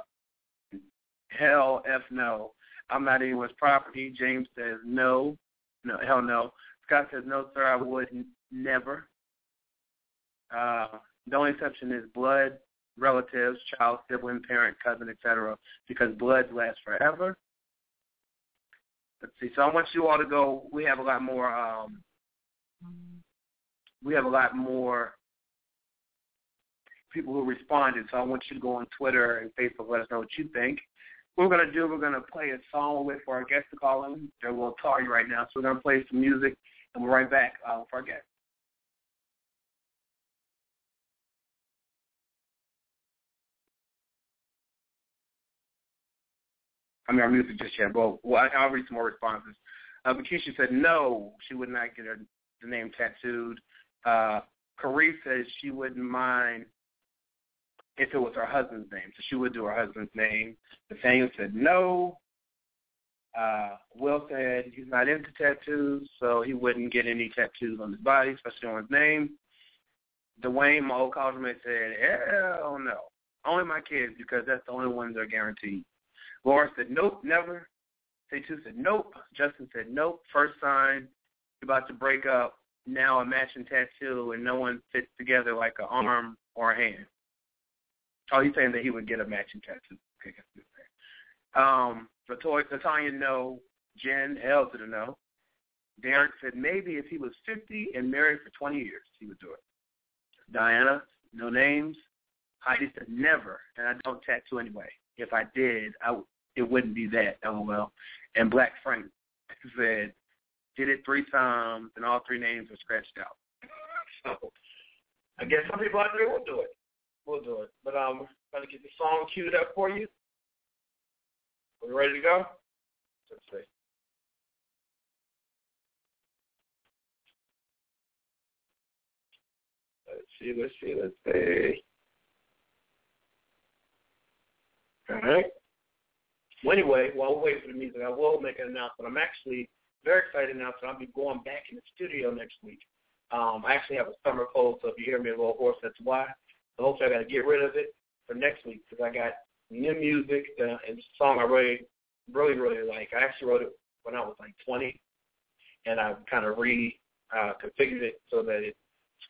S5: hell, F no. I'm not anyone's property. James says no. No, hell no. Scott says, no, sir, I would n- never. Uh, the only exception is blood, relatives, child, sibling, parent, cousin, etc., because blood lasts forever. Let's see. So I want you all to go. We have a lot more. Um, we have a lot more people who responded. So I want you to go on Twitter and Facebook. Let us know what you think. What we're to do, we're to play a song. Wait for our guest to call in. They're a little tardy right now. So we're to play some music, and we're right back uh, with our guest. I mean, our music just yet, but well, I'll read some more responses. Uh, Bakisha said no, she would not get her the name tattooed. Uh, Carrie says she wouldn't mind if it was her husband's name, so she would do her husband's name. Nathaniel said no. Uh, Will said he's not into tattoos, so he wouldn't get any tattoos on his body, especially on his name. Dwayne, my old college mate, said, hell no. Only my kids because that's the only ones that are guaranteed. Laura said, nope, never. Say2 said, nope. Justin said, nope. First sign, you're about to break up. Now a matching tattoo and no one fits together like an arm or a hand. Oh, he's saying that he would get a matching tattoo. Okay, um, Latoya, no. Jen, L to the no. Derek said maybe if he was 50 and married for 20 years, he would do it. Diana, no names. Heidi said never, and I don't tattoo anyway. If I did, I w- it wouldn't be that. LOL. And Black Frank said did it three times, and all three names were scratched out. so I guess some people out there will do it. We'll do it. But um, I'm going to get the song queued up for you. Are we ready to go? Let's see. Let's see, let's see, let's see. All right. Well, anyway, while we're waiting for the music, I will make an announcement. I'm actually very excited now, so I'll be going back in the studio next week. Um, I actually have a summer cold, so if you hear me a little hoarse, that's why. So hopefully I got to get rid of it for next week because I got new music uh, and song I really, really, really like. I actually wrote it when I was like 20, and I kind of re uh, it so that it's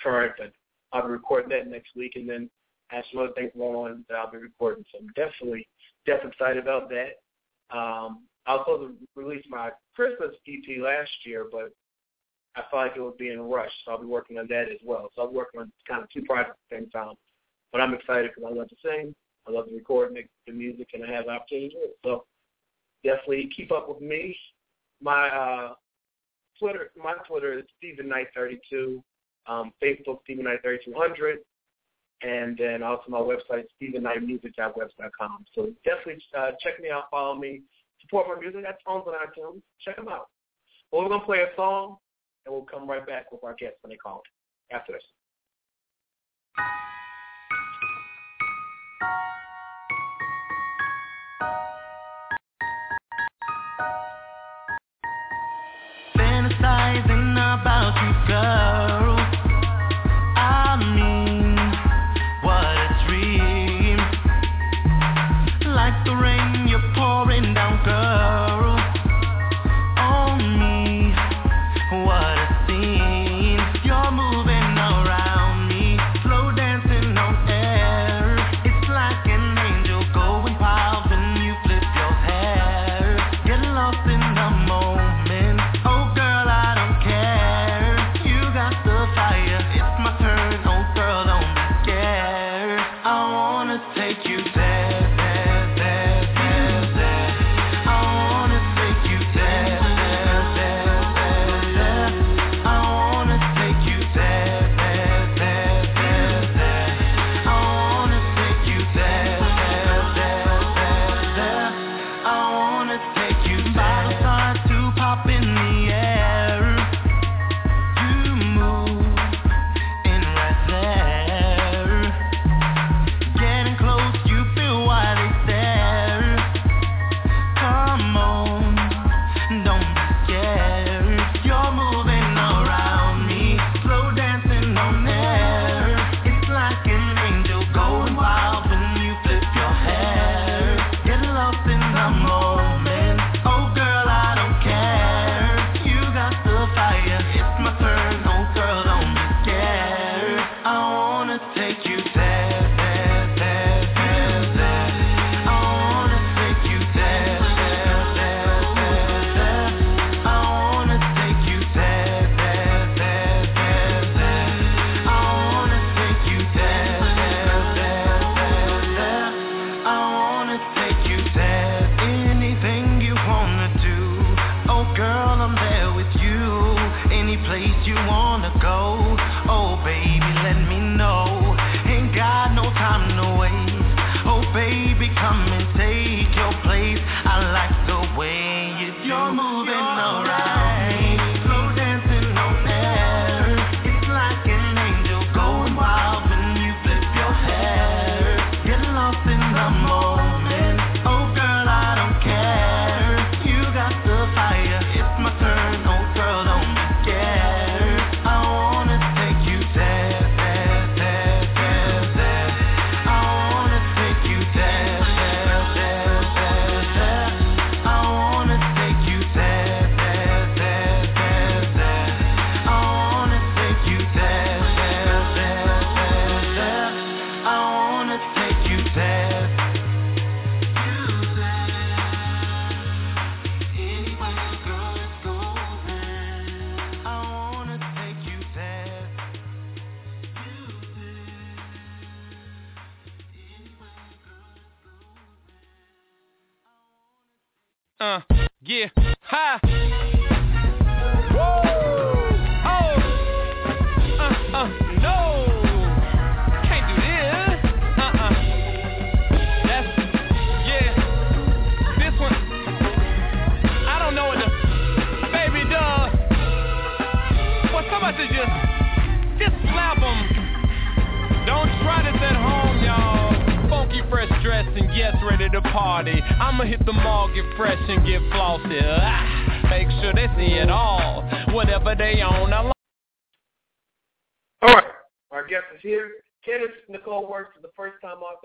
S5: current. And I'll be recording that next week, and then I have some other things going on that I'll be recording. So I'm definitely, definitely excited about that. Um, I was supposed to release my Christmas EP last year, but
S11: I felt like it was being rushed, so I'll be working on that as well. So I'm working on kind of two projects at the same time. But I'm excited because I love to sing, I love to record, make the music, and I have the opportunity to do it. So definitely keep up with me. My uh, Twitter, my Twitter is Steven Knight 32. Um, Facebook Steven Knight 3200, and then also my website StevenKnightMusic.webs.com. So definitely uh, check me out, follow me, support my music. That's on iTunes. Check them out. Well, we're gonna play a song, and we'll come right back with our guests when they call after this.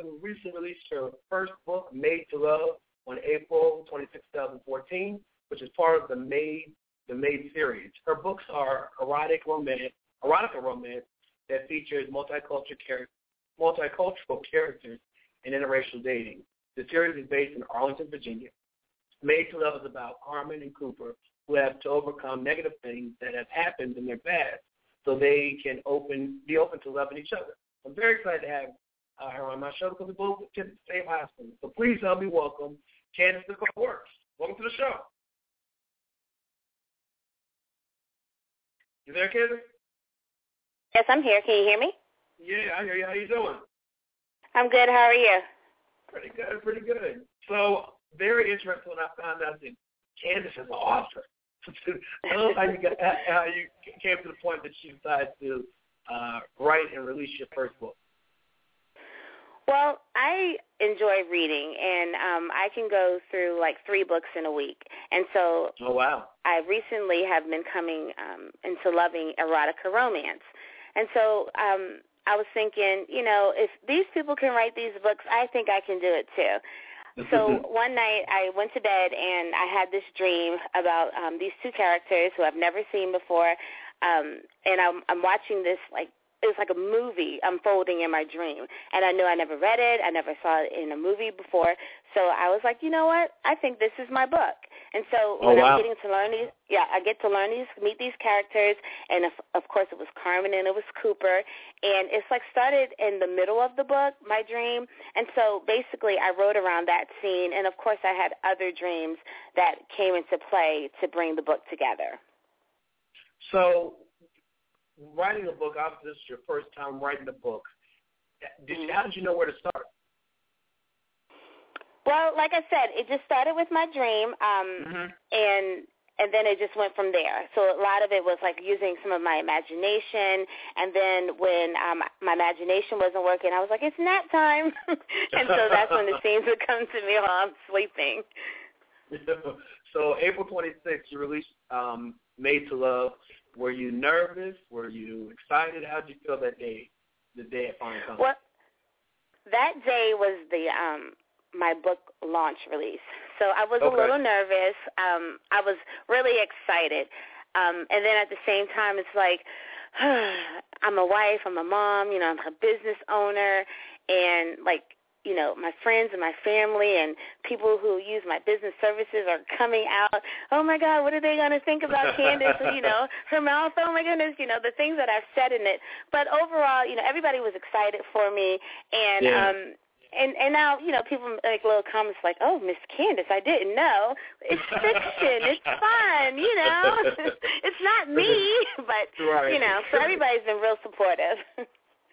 S11: Who recently released her first book, Made to Love, on April 26, 2014, which is part of the Made the Made series. Her books are erotic romance, erotica romance that features multicultural char- multicultural characters and interracial dating. The series is based in Arlington, Virginia. Made to Love is about Carmen and Cooper, who
S5: have to overcome negative things that have happened in their past so they can open be open to loving each other. I'm very excited to have uh, her on my show because we both went to the same high school. So please help me welcome Candace Nicole Werks. Welcome to the show. You there, Candace?
S12: Yes, I'm here. Can you hear me?
S5: Yeah, I hear you. How you doing?
S12: I'm good. How are you?
S5: Pretty good, pretty good. So very interesting when I found out that Candace is an author. Us how you got how you came to the point that you decided to uh, write and release your first book.
S12: Well, I enjoy reading, and um, I can go through like three books in a week. And so,
S5: oh wow,
S12: I recently have been coming um, into loving erotica romance. And so, um, I was thinking, you know, if these people can write these books, I think I can do it too. So one night I went to bed and I had this dream about um, these two characters who I've never seen before, um, and I'm, I'm watching this like it was like a movie unfolding in my dream. And I knew I never read it. I never saw it in a movie before. So I was like, you know what? I think this is my book. And so
S5: Oh,
S12: when
S5: wow.
S12: I'm getting to learn these, yeah, I get to learn these, meet these characters, and of, of course it was Carmen and it was Cooper, and it's like started in the middle of the book, my dream, and so basically I wrote around that scene, and of course I had other dreams that came into play to bring the book together.
S5: So, writing a book, obviously this is your first time writing a book. Did you, how did you know where to start?
S12: Well, like I said, it just started with my dream, um,
S5: Mm-hmm.
S12: and and then it just went from there. So a lot of it was like using some of my imagination, and then when um, my imagination wasn't working, I was like, it's nap time, and so that's when the scenes would come to me while I'm sleeping.
S5: so April 26th, you released um, Made to Love. Were you nervous? Were you excited? How did you feel that day, the day it finally comes?
S12: Well, that day was the um my book launch release. So I was
S5: Okay.
S12: a little nervous. Um I was really excited. Um and then at the same time it's like I'm a wife, I'm a mom, you know, I'm a business owner and like you know, my friends and my family and people who use my business services are coming out. Oh my God, what are they going to think about Candace? you know, her mouth. Oh my goodness, you know, the things that I've said in it. But overall, you know, everybody was excited for me, and
S13: Yeah.
S12: um, and and now you know people make little comments like, "Oh, Miss Candace, I didn't know. It's fiction. it's fun. You know, it's not me." But
S5: Right.
S12: you know, so everybody's been real supportive.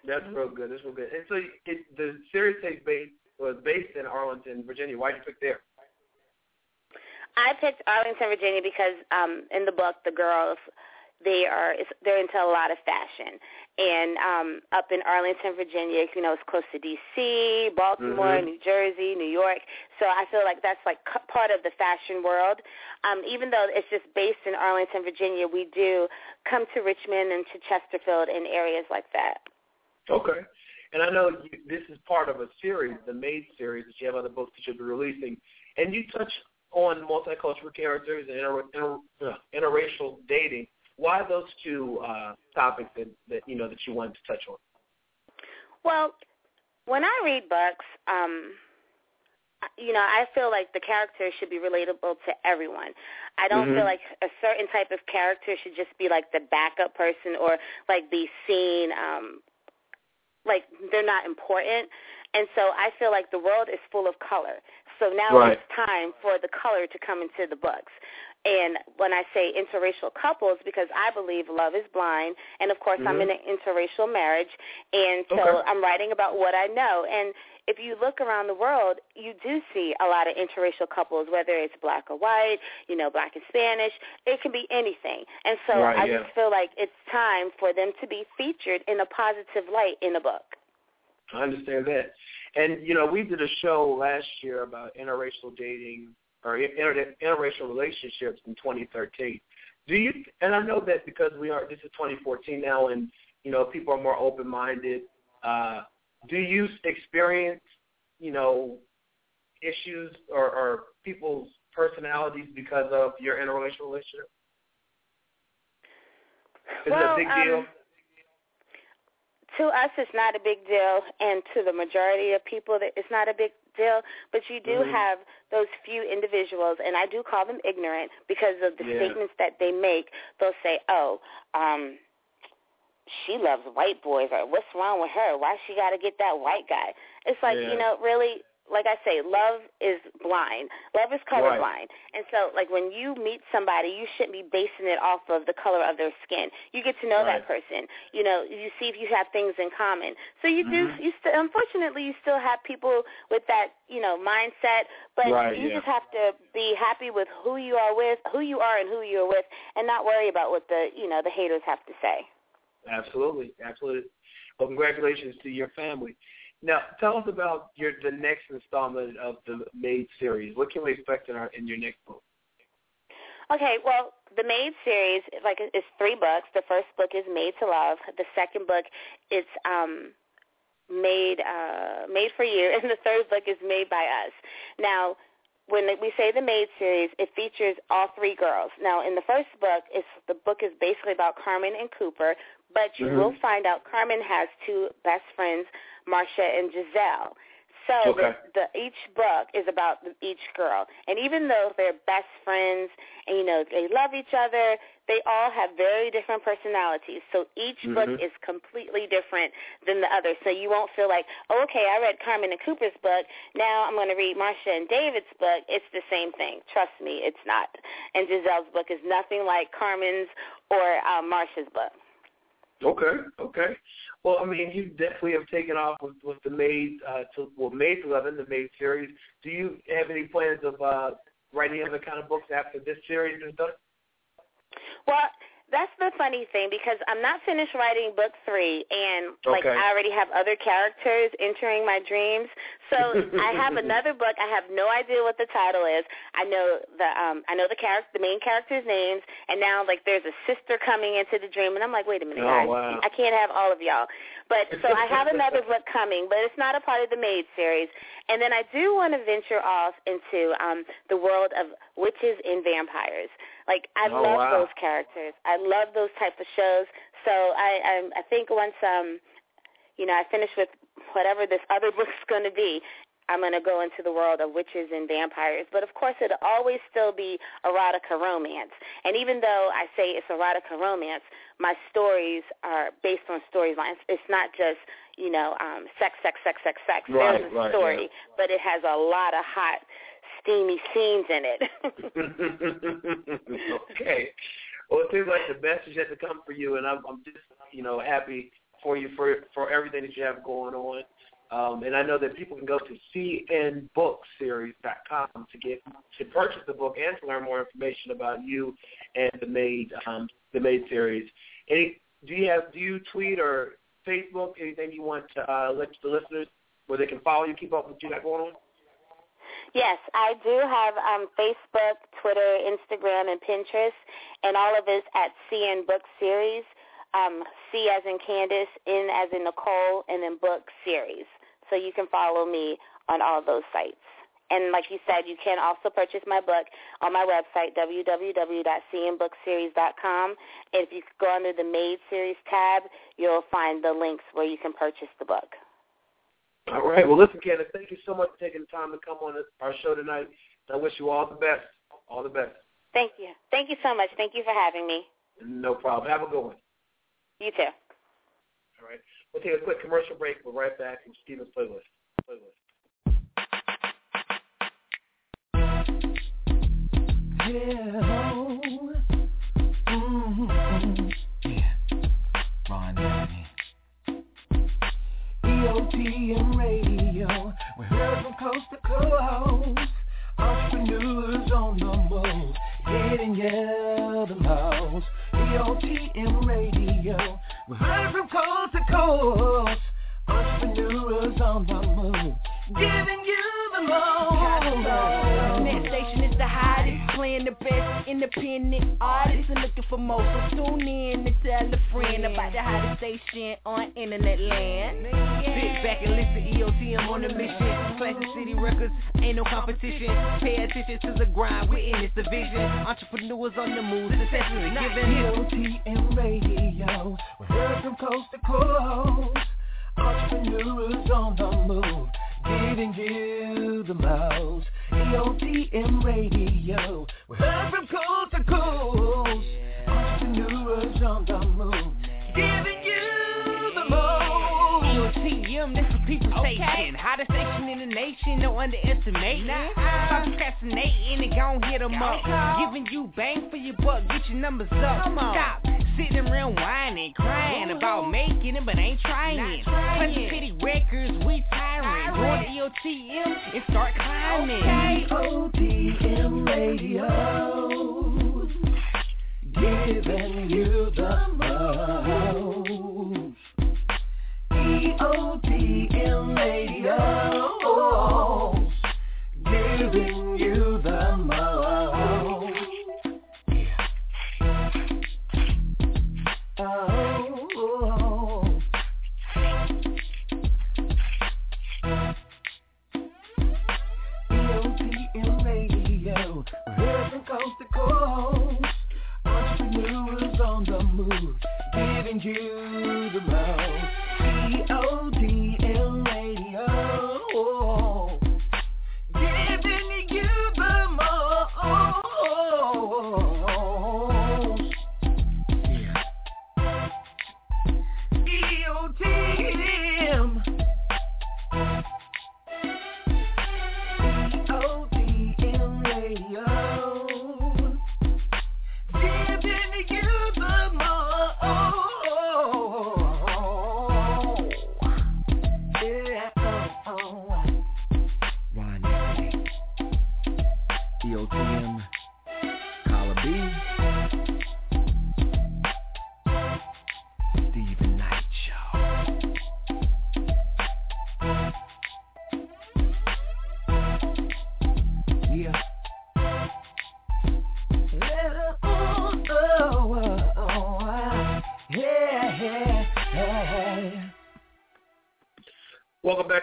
S5: That's real good. That's real good. And so it, the series takes base was based in Arlington, Virginia. Why did you pick there?
S12: I picked Arlington, Virginia because um in the book the girls they are it's, they're into a lot of fashion. And um up in Arlington, Virginia, you know, it's close to DC, Baltimore,
S13: Mhm.
S12: New Jersey, New York. So I feel like that's like c- part of the fashion world. Um even though it's just based in Arlington, Virginia, we do come to Richmond and to Chesterfield and areas like that.
S5: Okay. And I know you, this is part of a series, the Made series, that you have other books that you'll be releasing. And you touch on multicultural characters and inter, inter, uh, interracial dating. Why those two uh, topics that, that you know that you wanted to touch on?
S12: Well, when I read books, um, you know, I feel like the character should be relatable to everyone. I don't
S13: Mhm.
S12: feel like a certain type of character should just be like the backup person or like be seen um like they're not important. And so I feel like the world is full of color. So now
S13: Right.
S12: it's time for the color to come into the books. And when I say interracial couples, because I believe love is blind, and of course I'm
S13: Mhm.
S12: in an interracial marriage, and so
S13: Okay.
S12: I'm writing about what I know. And if you look around the world, you do see a lot of interracial couples, whether it's black or white, you know, black and Spanish. It can be anything. And so
S5: Right,
S12: I
S5: yeah.
S12: just feel like it's time for them to be featured in a positive light in a book.
S5: I understand that. And you know, we did a show last year about interracial dating or inter- interracial relationships in 2013. Do you? And I know that because we are. This is 2014 now, and you know, people are more open-minded. Uh, do you experience, you know, issues or, or people's personalities because of your interracial relationship? Is it a big
S12: um,
S5: deal?
S12: to us it's not a big deal, and to the majority of people that it's not a big deal. But you do
S5: Mhm.
S12: have those few individuals, and I do call them ignorant because of the
S5: Yeah.
S12: statements that they make. They'll say, "Oh, um, she loves white boys," or "What's wrong with her? Why she got to get that white guy?" It's like
S5: Yeah.
S12: you know, really. Like I say, love is blind. Love is colorblind. And so, like when you meet somebody, you shouldn't be basing it off of the color of their skin. You get to know
S5: Right.
S12: that person. You know, you see if you have things in common. So you do.
S5: Mhm.
S12: You still, unfortunately, you still have people with that, you know, mindset. But
S5: Right,
S12: you
S5: yeah.
S12: just have to be happy with who you are with, who you are, and who you're with, and not worry about what the, you know, the haters have to say.
S5: Absolutely, absolutely. Well, congratulations to your family. Now, tell us about your the next installment of the Made series. What can we expect in our in your next book?
S12: Okay, well, the Made series, like, is three books. The first book is Made to Love. The second book is um, Made uh, Made for You, and the third book is Made by Us. Now, when we say the Made series, it features all three girls. Now, in the first book, it's the book is basically about Carmen and Cooper, but you
S5: Mhm.
S12: will find out Carmen has two best friends, Marcia and Giselle. So
S5: Okay.
S12: the, the each book is about the, each girl, and even though they're best friends and you know they love each other, they all have very different personalities. So each book
S5: Mhm.
S12: is completely different than the other. So you won't feel like, oh, okay, I read Carmen and Cooper's book. Now I'm going to read Marcia and David's book. It's the same thing. Trust me, it's not. And Giselle's book is nothing like Carmen's or uh, Marcia's book.
S5: Okay, okay. Well, I mean, you definitely have taken off with, with the Made uh, to well, Love and the Made series. Do you have any plans of uh, writing other kind of books after this series is done?
S12: Well, that's the funny thing because I'm not finished writing book three, and like
S5: Okay.
S12: I already have other characters entering my dreams. So I have another book. I have no idea what the title is. I know the um I know the character, the main characters' names, and now like there's a sister coming into the dream, and I'm like, wait a minute,
S5: Oh,
S12: guys,
S5: wow.
S12: I can't have all of y'all. But so I have another book coming, but it's not a part of the Made series. And then I do want to venture off into um the world of witches and vampires. Like I
S5: Oh,
S12: love
S5: wow.
S12: those characters. I love those type of shows. So I I, I think once um you know I finish with whatever this other book's going to be, I'm going to go into the world of witches and vampires. But of course, it'll always still be erotica romance. And even though I say it's erotica romance, my stories are based on storylines. It's not just you know um, sex, sex, sex, sex, sex.
S5: Right,
S12: There's a
S5: right,
S12: story,
S5: yeah.
S12: but it has a lot of hot, steamy scenes in it.
S5: okay. Well, it seems like the best is yet to come for you, and I'm, I'm just, you know, happy for you for for everything that you have going on. Um, and I know that people can go to cnbookseries.com to get to purchase the book and to learn more information about you and the Made um, the Made series. Any do you have do you tweet or Facebook anything you want to uh, let the listeners where they can follow you, keep up with what you got going on?
S12: Yes, I do have um, Facebook, Twitter, Instagram, and Pinterest, and all of it's at CN Book Series. Um, C as in Candace, N as in Nicole, and then Book Series. So you can follow me on all those sites. And like you said, you can also purchase my book on my website, www.cnbookseries.com. And if you go under the Made Series tab, you'll find the links where you can purchase the book.
S5: All right. Well, listen, Candace, thank you so much for taking the time to come on our show tonight. I wish you all the best. All the best.
S12: Thank you. Thank you so much. Thank you for having me.
S5: No problem. Have a good one.
S12: You too.
S5: All right. We'll take a quick commercial break. We'll be right back from Steven's playlist. playlist.
S10: Yeah. EOTM Radio. We heard from coast to coast. Entrepreneurs on the move. Getting yeah, the most. EOTM Radio. We heard from coast to coast.
S13: Independent artists are looking for more. So tune in and tell a friend about the hottest station on internet land.
S14: Sit back and listen, EOTM on the mission. Classic City Records, ain't no competition. Pay attention to the grind, we're in this division. Entrepreneurs on the move, success is a given.
S10: EOTM Radio, we're heard from coast to coast. Entrepreneurs on the move, giving you the most. EOTM Radio, we're heard from coast to coast.
S14: Hottest station in the nation, no underestimating. Stop procrastinating and gon' hit 'em up. Giving you bang for your buck, get your numbers up. Stop sitting around whining, crying about making it, but ain't trying. Classic City Records, we tiring. Join EOTM and start climbing.
S10: EOTM Radio, giving you the most. EOTM Radio,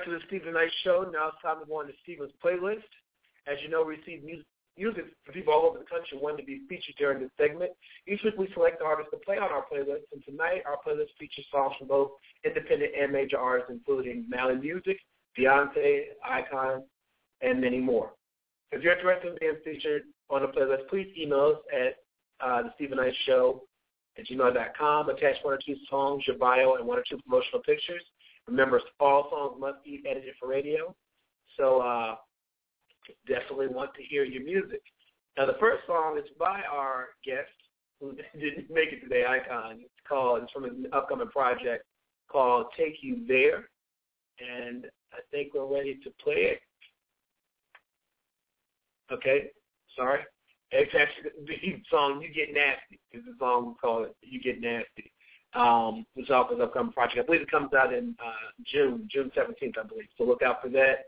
S10: to the
S15: Steven Knight Show.
S5: Now it's time to go on to Steven's playlist. As you know, we receive music, music from people all over the country wanting to be featured during this segment. Each week we select the artists to play on our playlist, and tonight our playlist features songs from both independent and major artists, including Mali Music, Beyonce, Ikkon, and many more. If you're interested in being featured on the playlist, please email us at uh, the Steven Knight Show at gmail.com. Attach one or two songs, your bio, and one or two promotional pictures. Remember, all songs must be edited for radio. So uh, definitely want to hear your music. Now, the first song is by our guest who didn't make it today, Ikkon. It's called, it's from an upcoming project called Take You There. And I think we're ready to play it. Okay, sorry. It's actually the song You Get Nasty is the song called You Get Nasty. Um, it's off his upcoming project. I believe it comes out in uh, June, June 17th, I believe. So look out for that.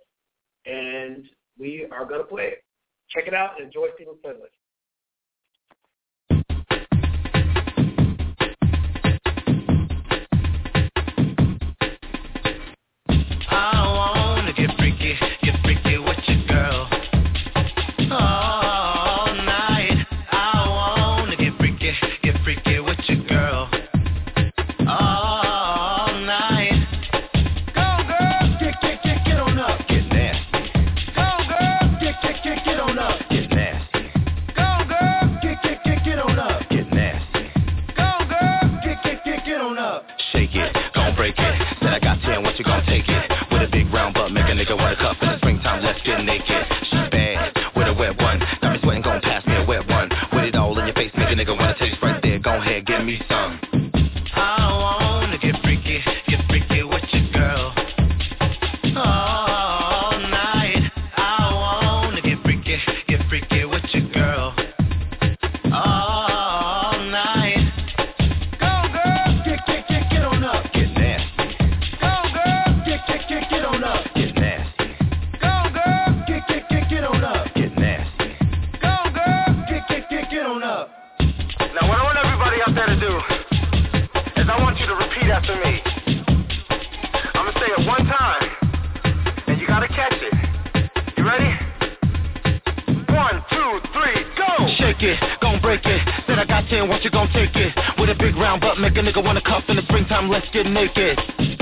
S5: And we are going to play it. Check it out and enjoy Steven's playlist.
S16: Nigga wanna cuff in the springtime, let's get naked. She bad, with a wet one. Got me sweating, gon' pass me a wet one. With it all in your face, make a nigga wanna taste right there. Go ahead, give me some.
S11: A nigga wanna cuff in the springtime, let's get naked.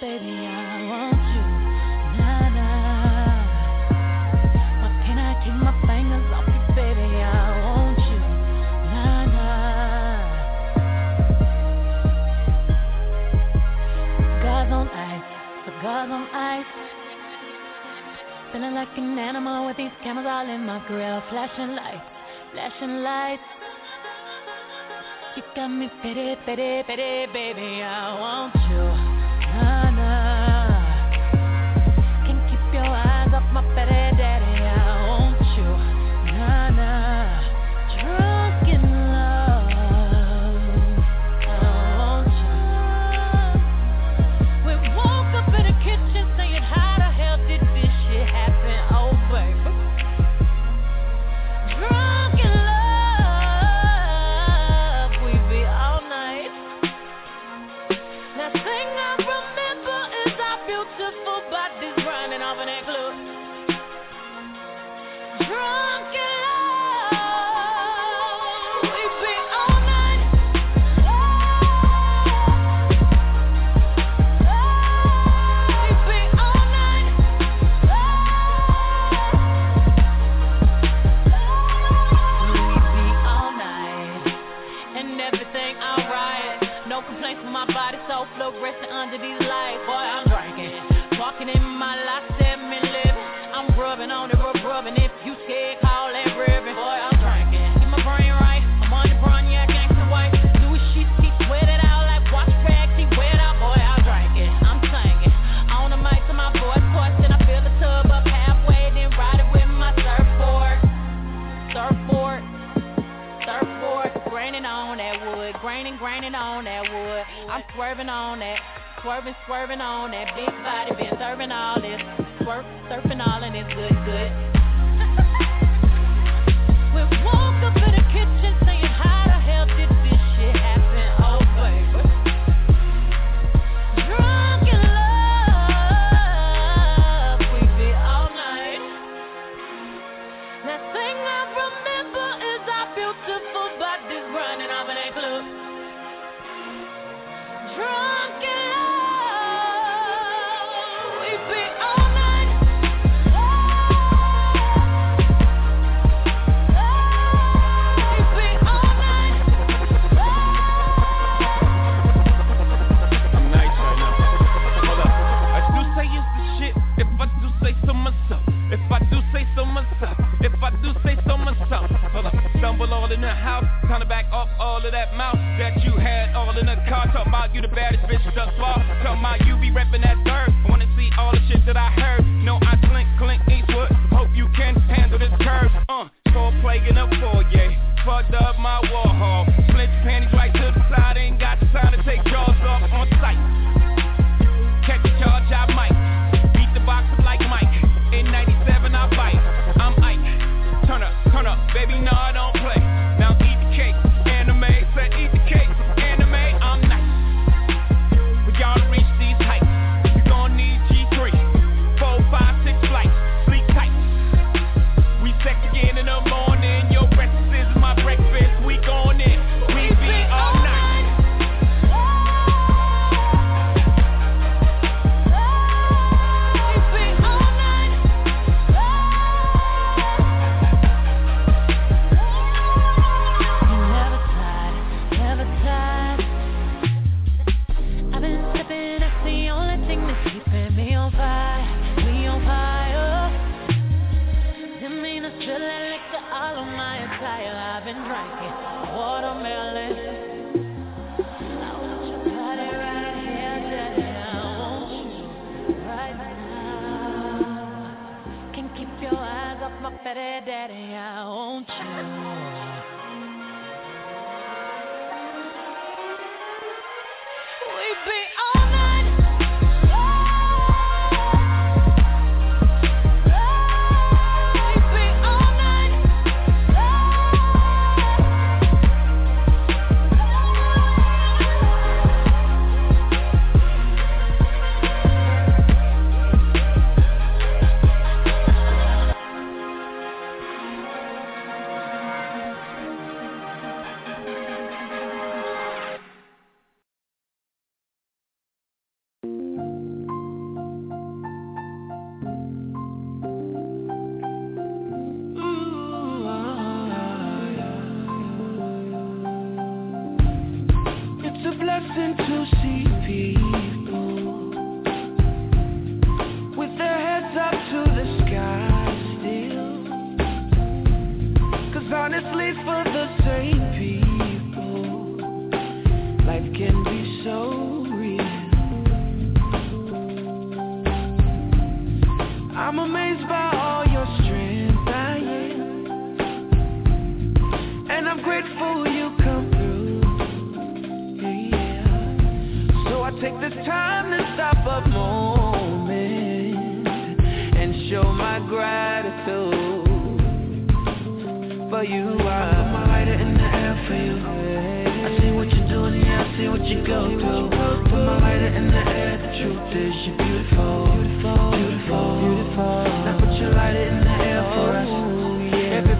S13: baby, I want you.
S17: Why can't I my fingers off you, baby? I want you. On ice, on ice. Feeling like
S13: an animal with these cameras all in my grill. Flashing lights, flashing lights. You got me baby. I want you.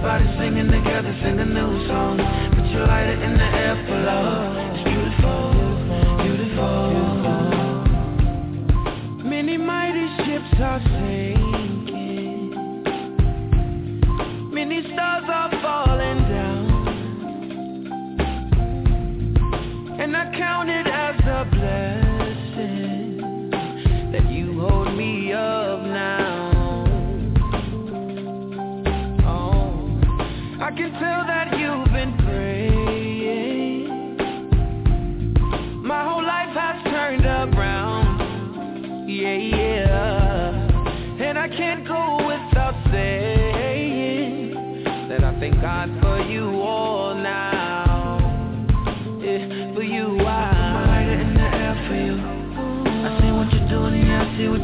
S13: Everybody singing together, sing a new song. Put your lighter in the air for love. It's beautiful, beautiful. Many mighty ships are sailing.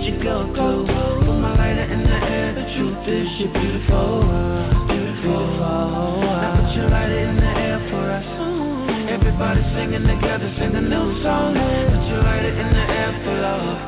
S13: you go through. Put my lighter in the air. The truth is, you're beautiful, beautiful. I put your lighter in the air for us. Everybody singing together, sing a new song. Put your lighter in the air for love.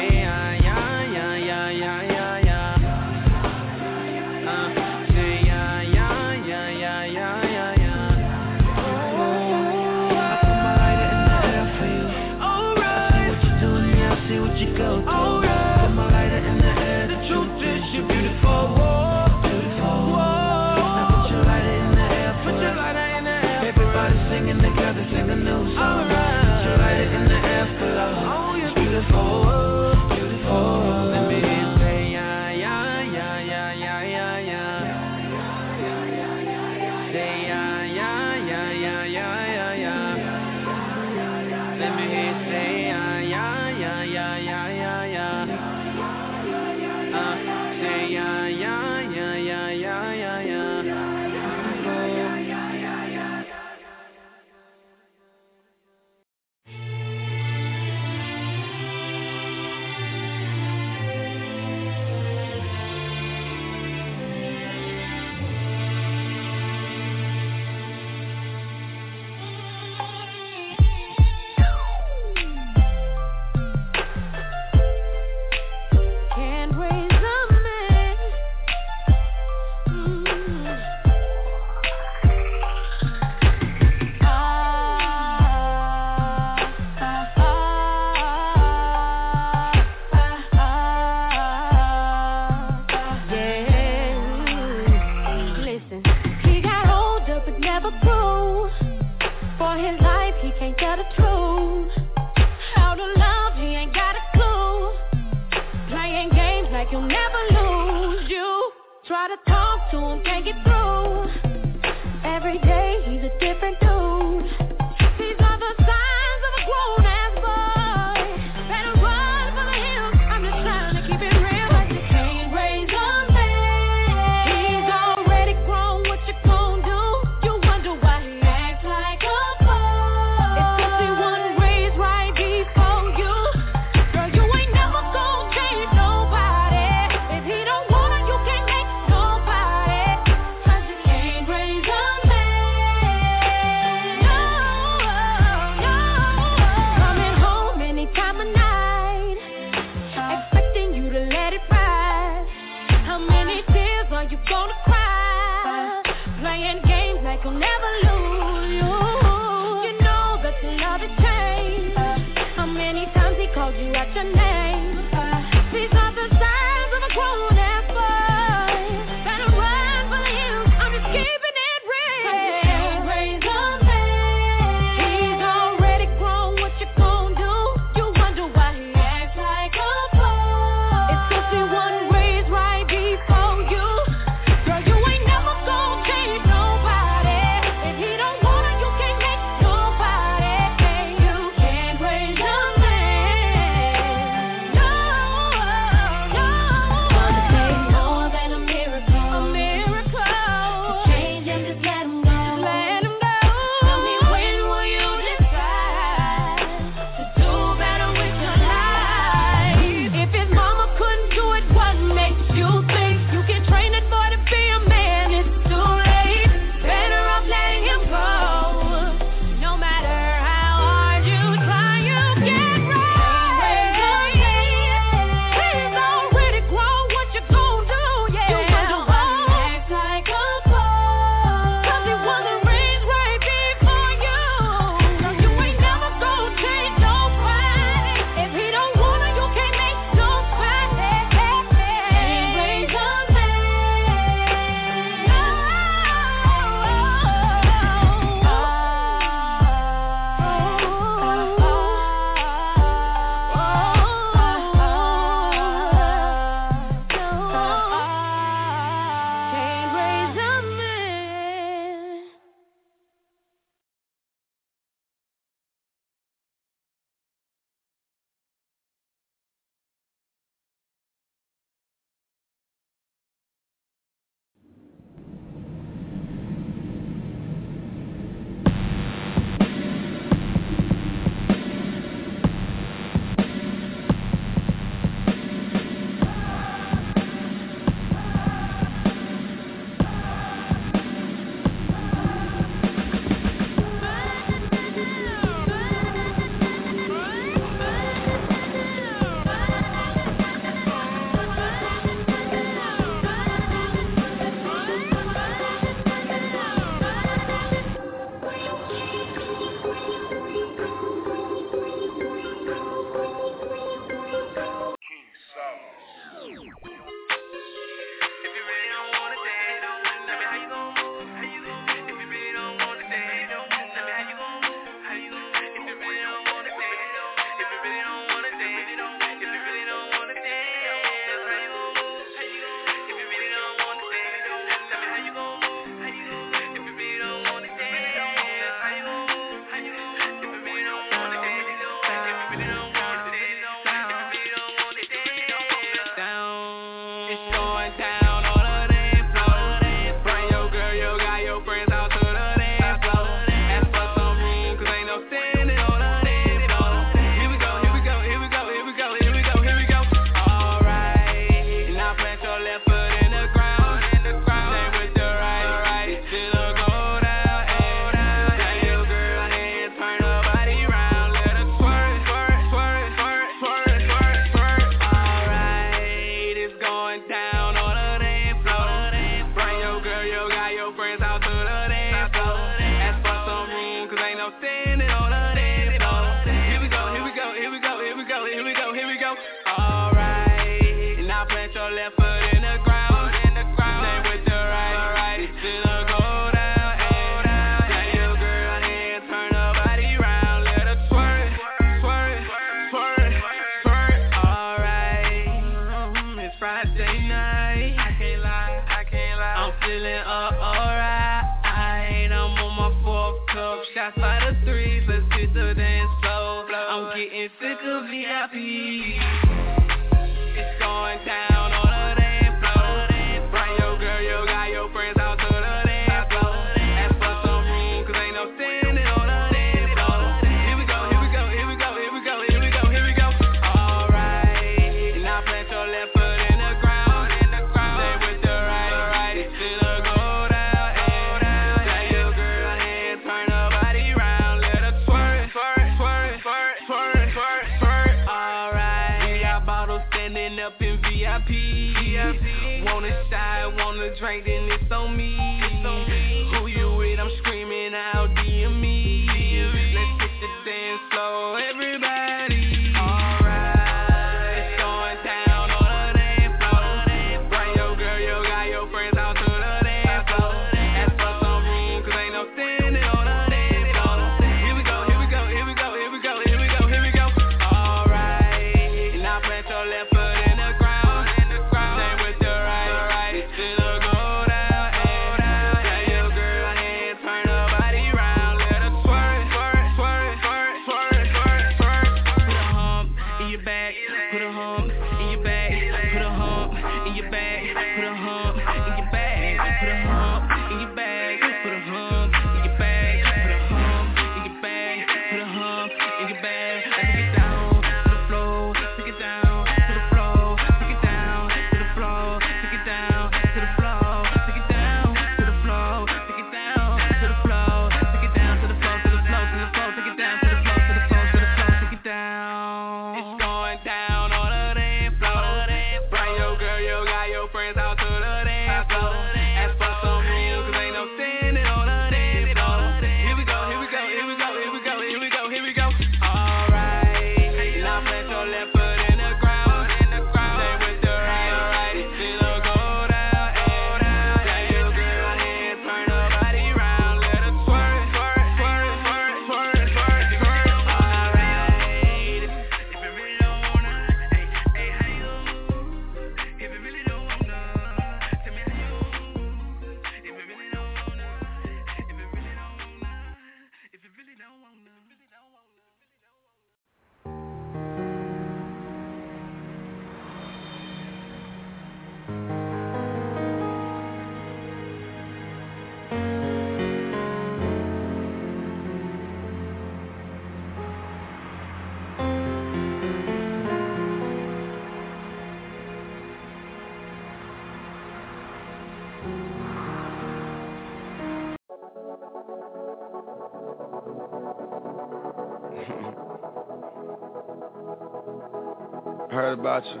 S8: heard about you.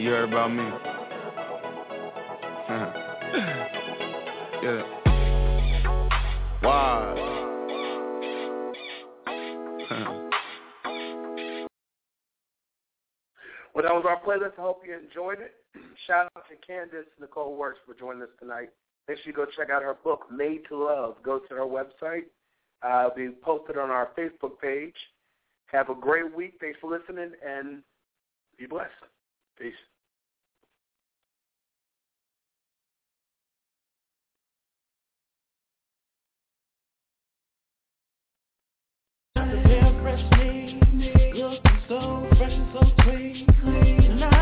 S8: You heard about me. yeah. Why?
S5: well, that was our playlist. I hope you enjoyed it. Shout out to Candace Nicole Werks for joining us tonight. Make sure you go check out her book, Made to Love. Go to her website. Uh, it'll be posted on our Facebook page. Have a great week. Thanks for listening, and be blessed. Peace.
S18: so fresh and so clean. clean.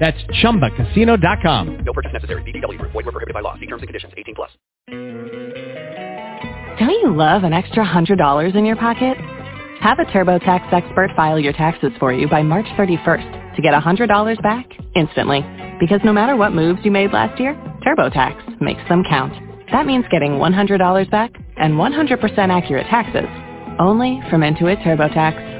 S19: That's ChumbaCasino.com.
S20: No purchase necessary. VGW Group. Void were prohibited by law. See terms and conditions. 18 plus.
S21: Don't you love an extra $100 in your pocket? Have a TurboTax expert file your taxes for you by March 31st to get $100 back instantly. Because no matter what moves you made last year, TurboTax makes them count. That means getting $100 back and 100% accurate taxes only from Intuit TurboTax.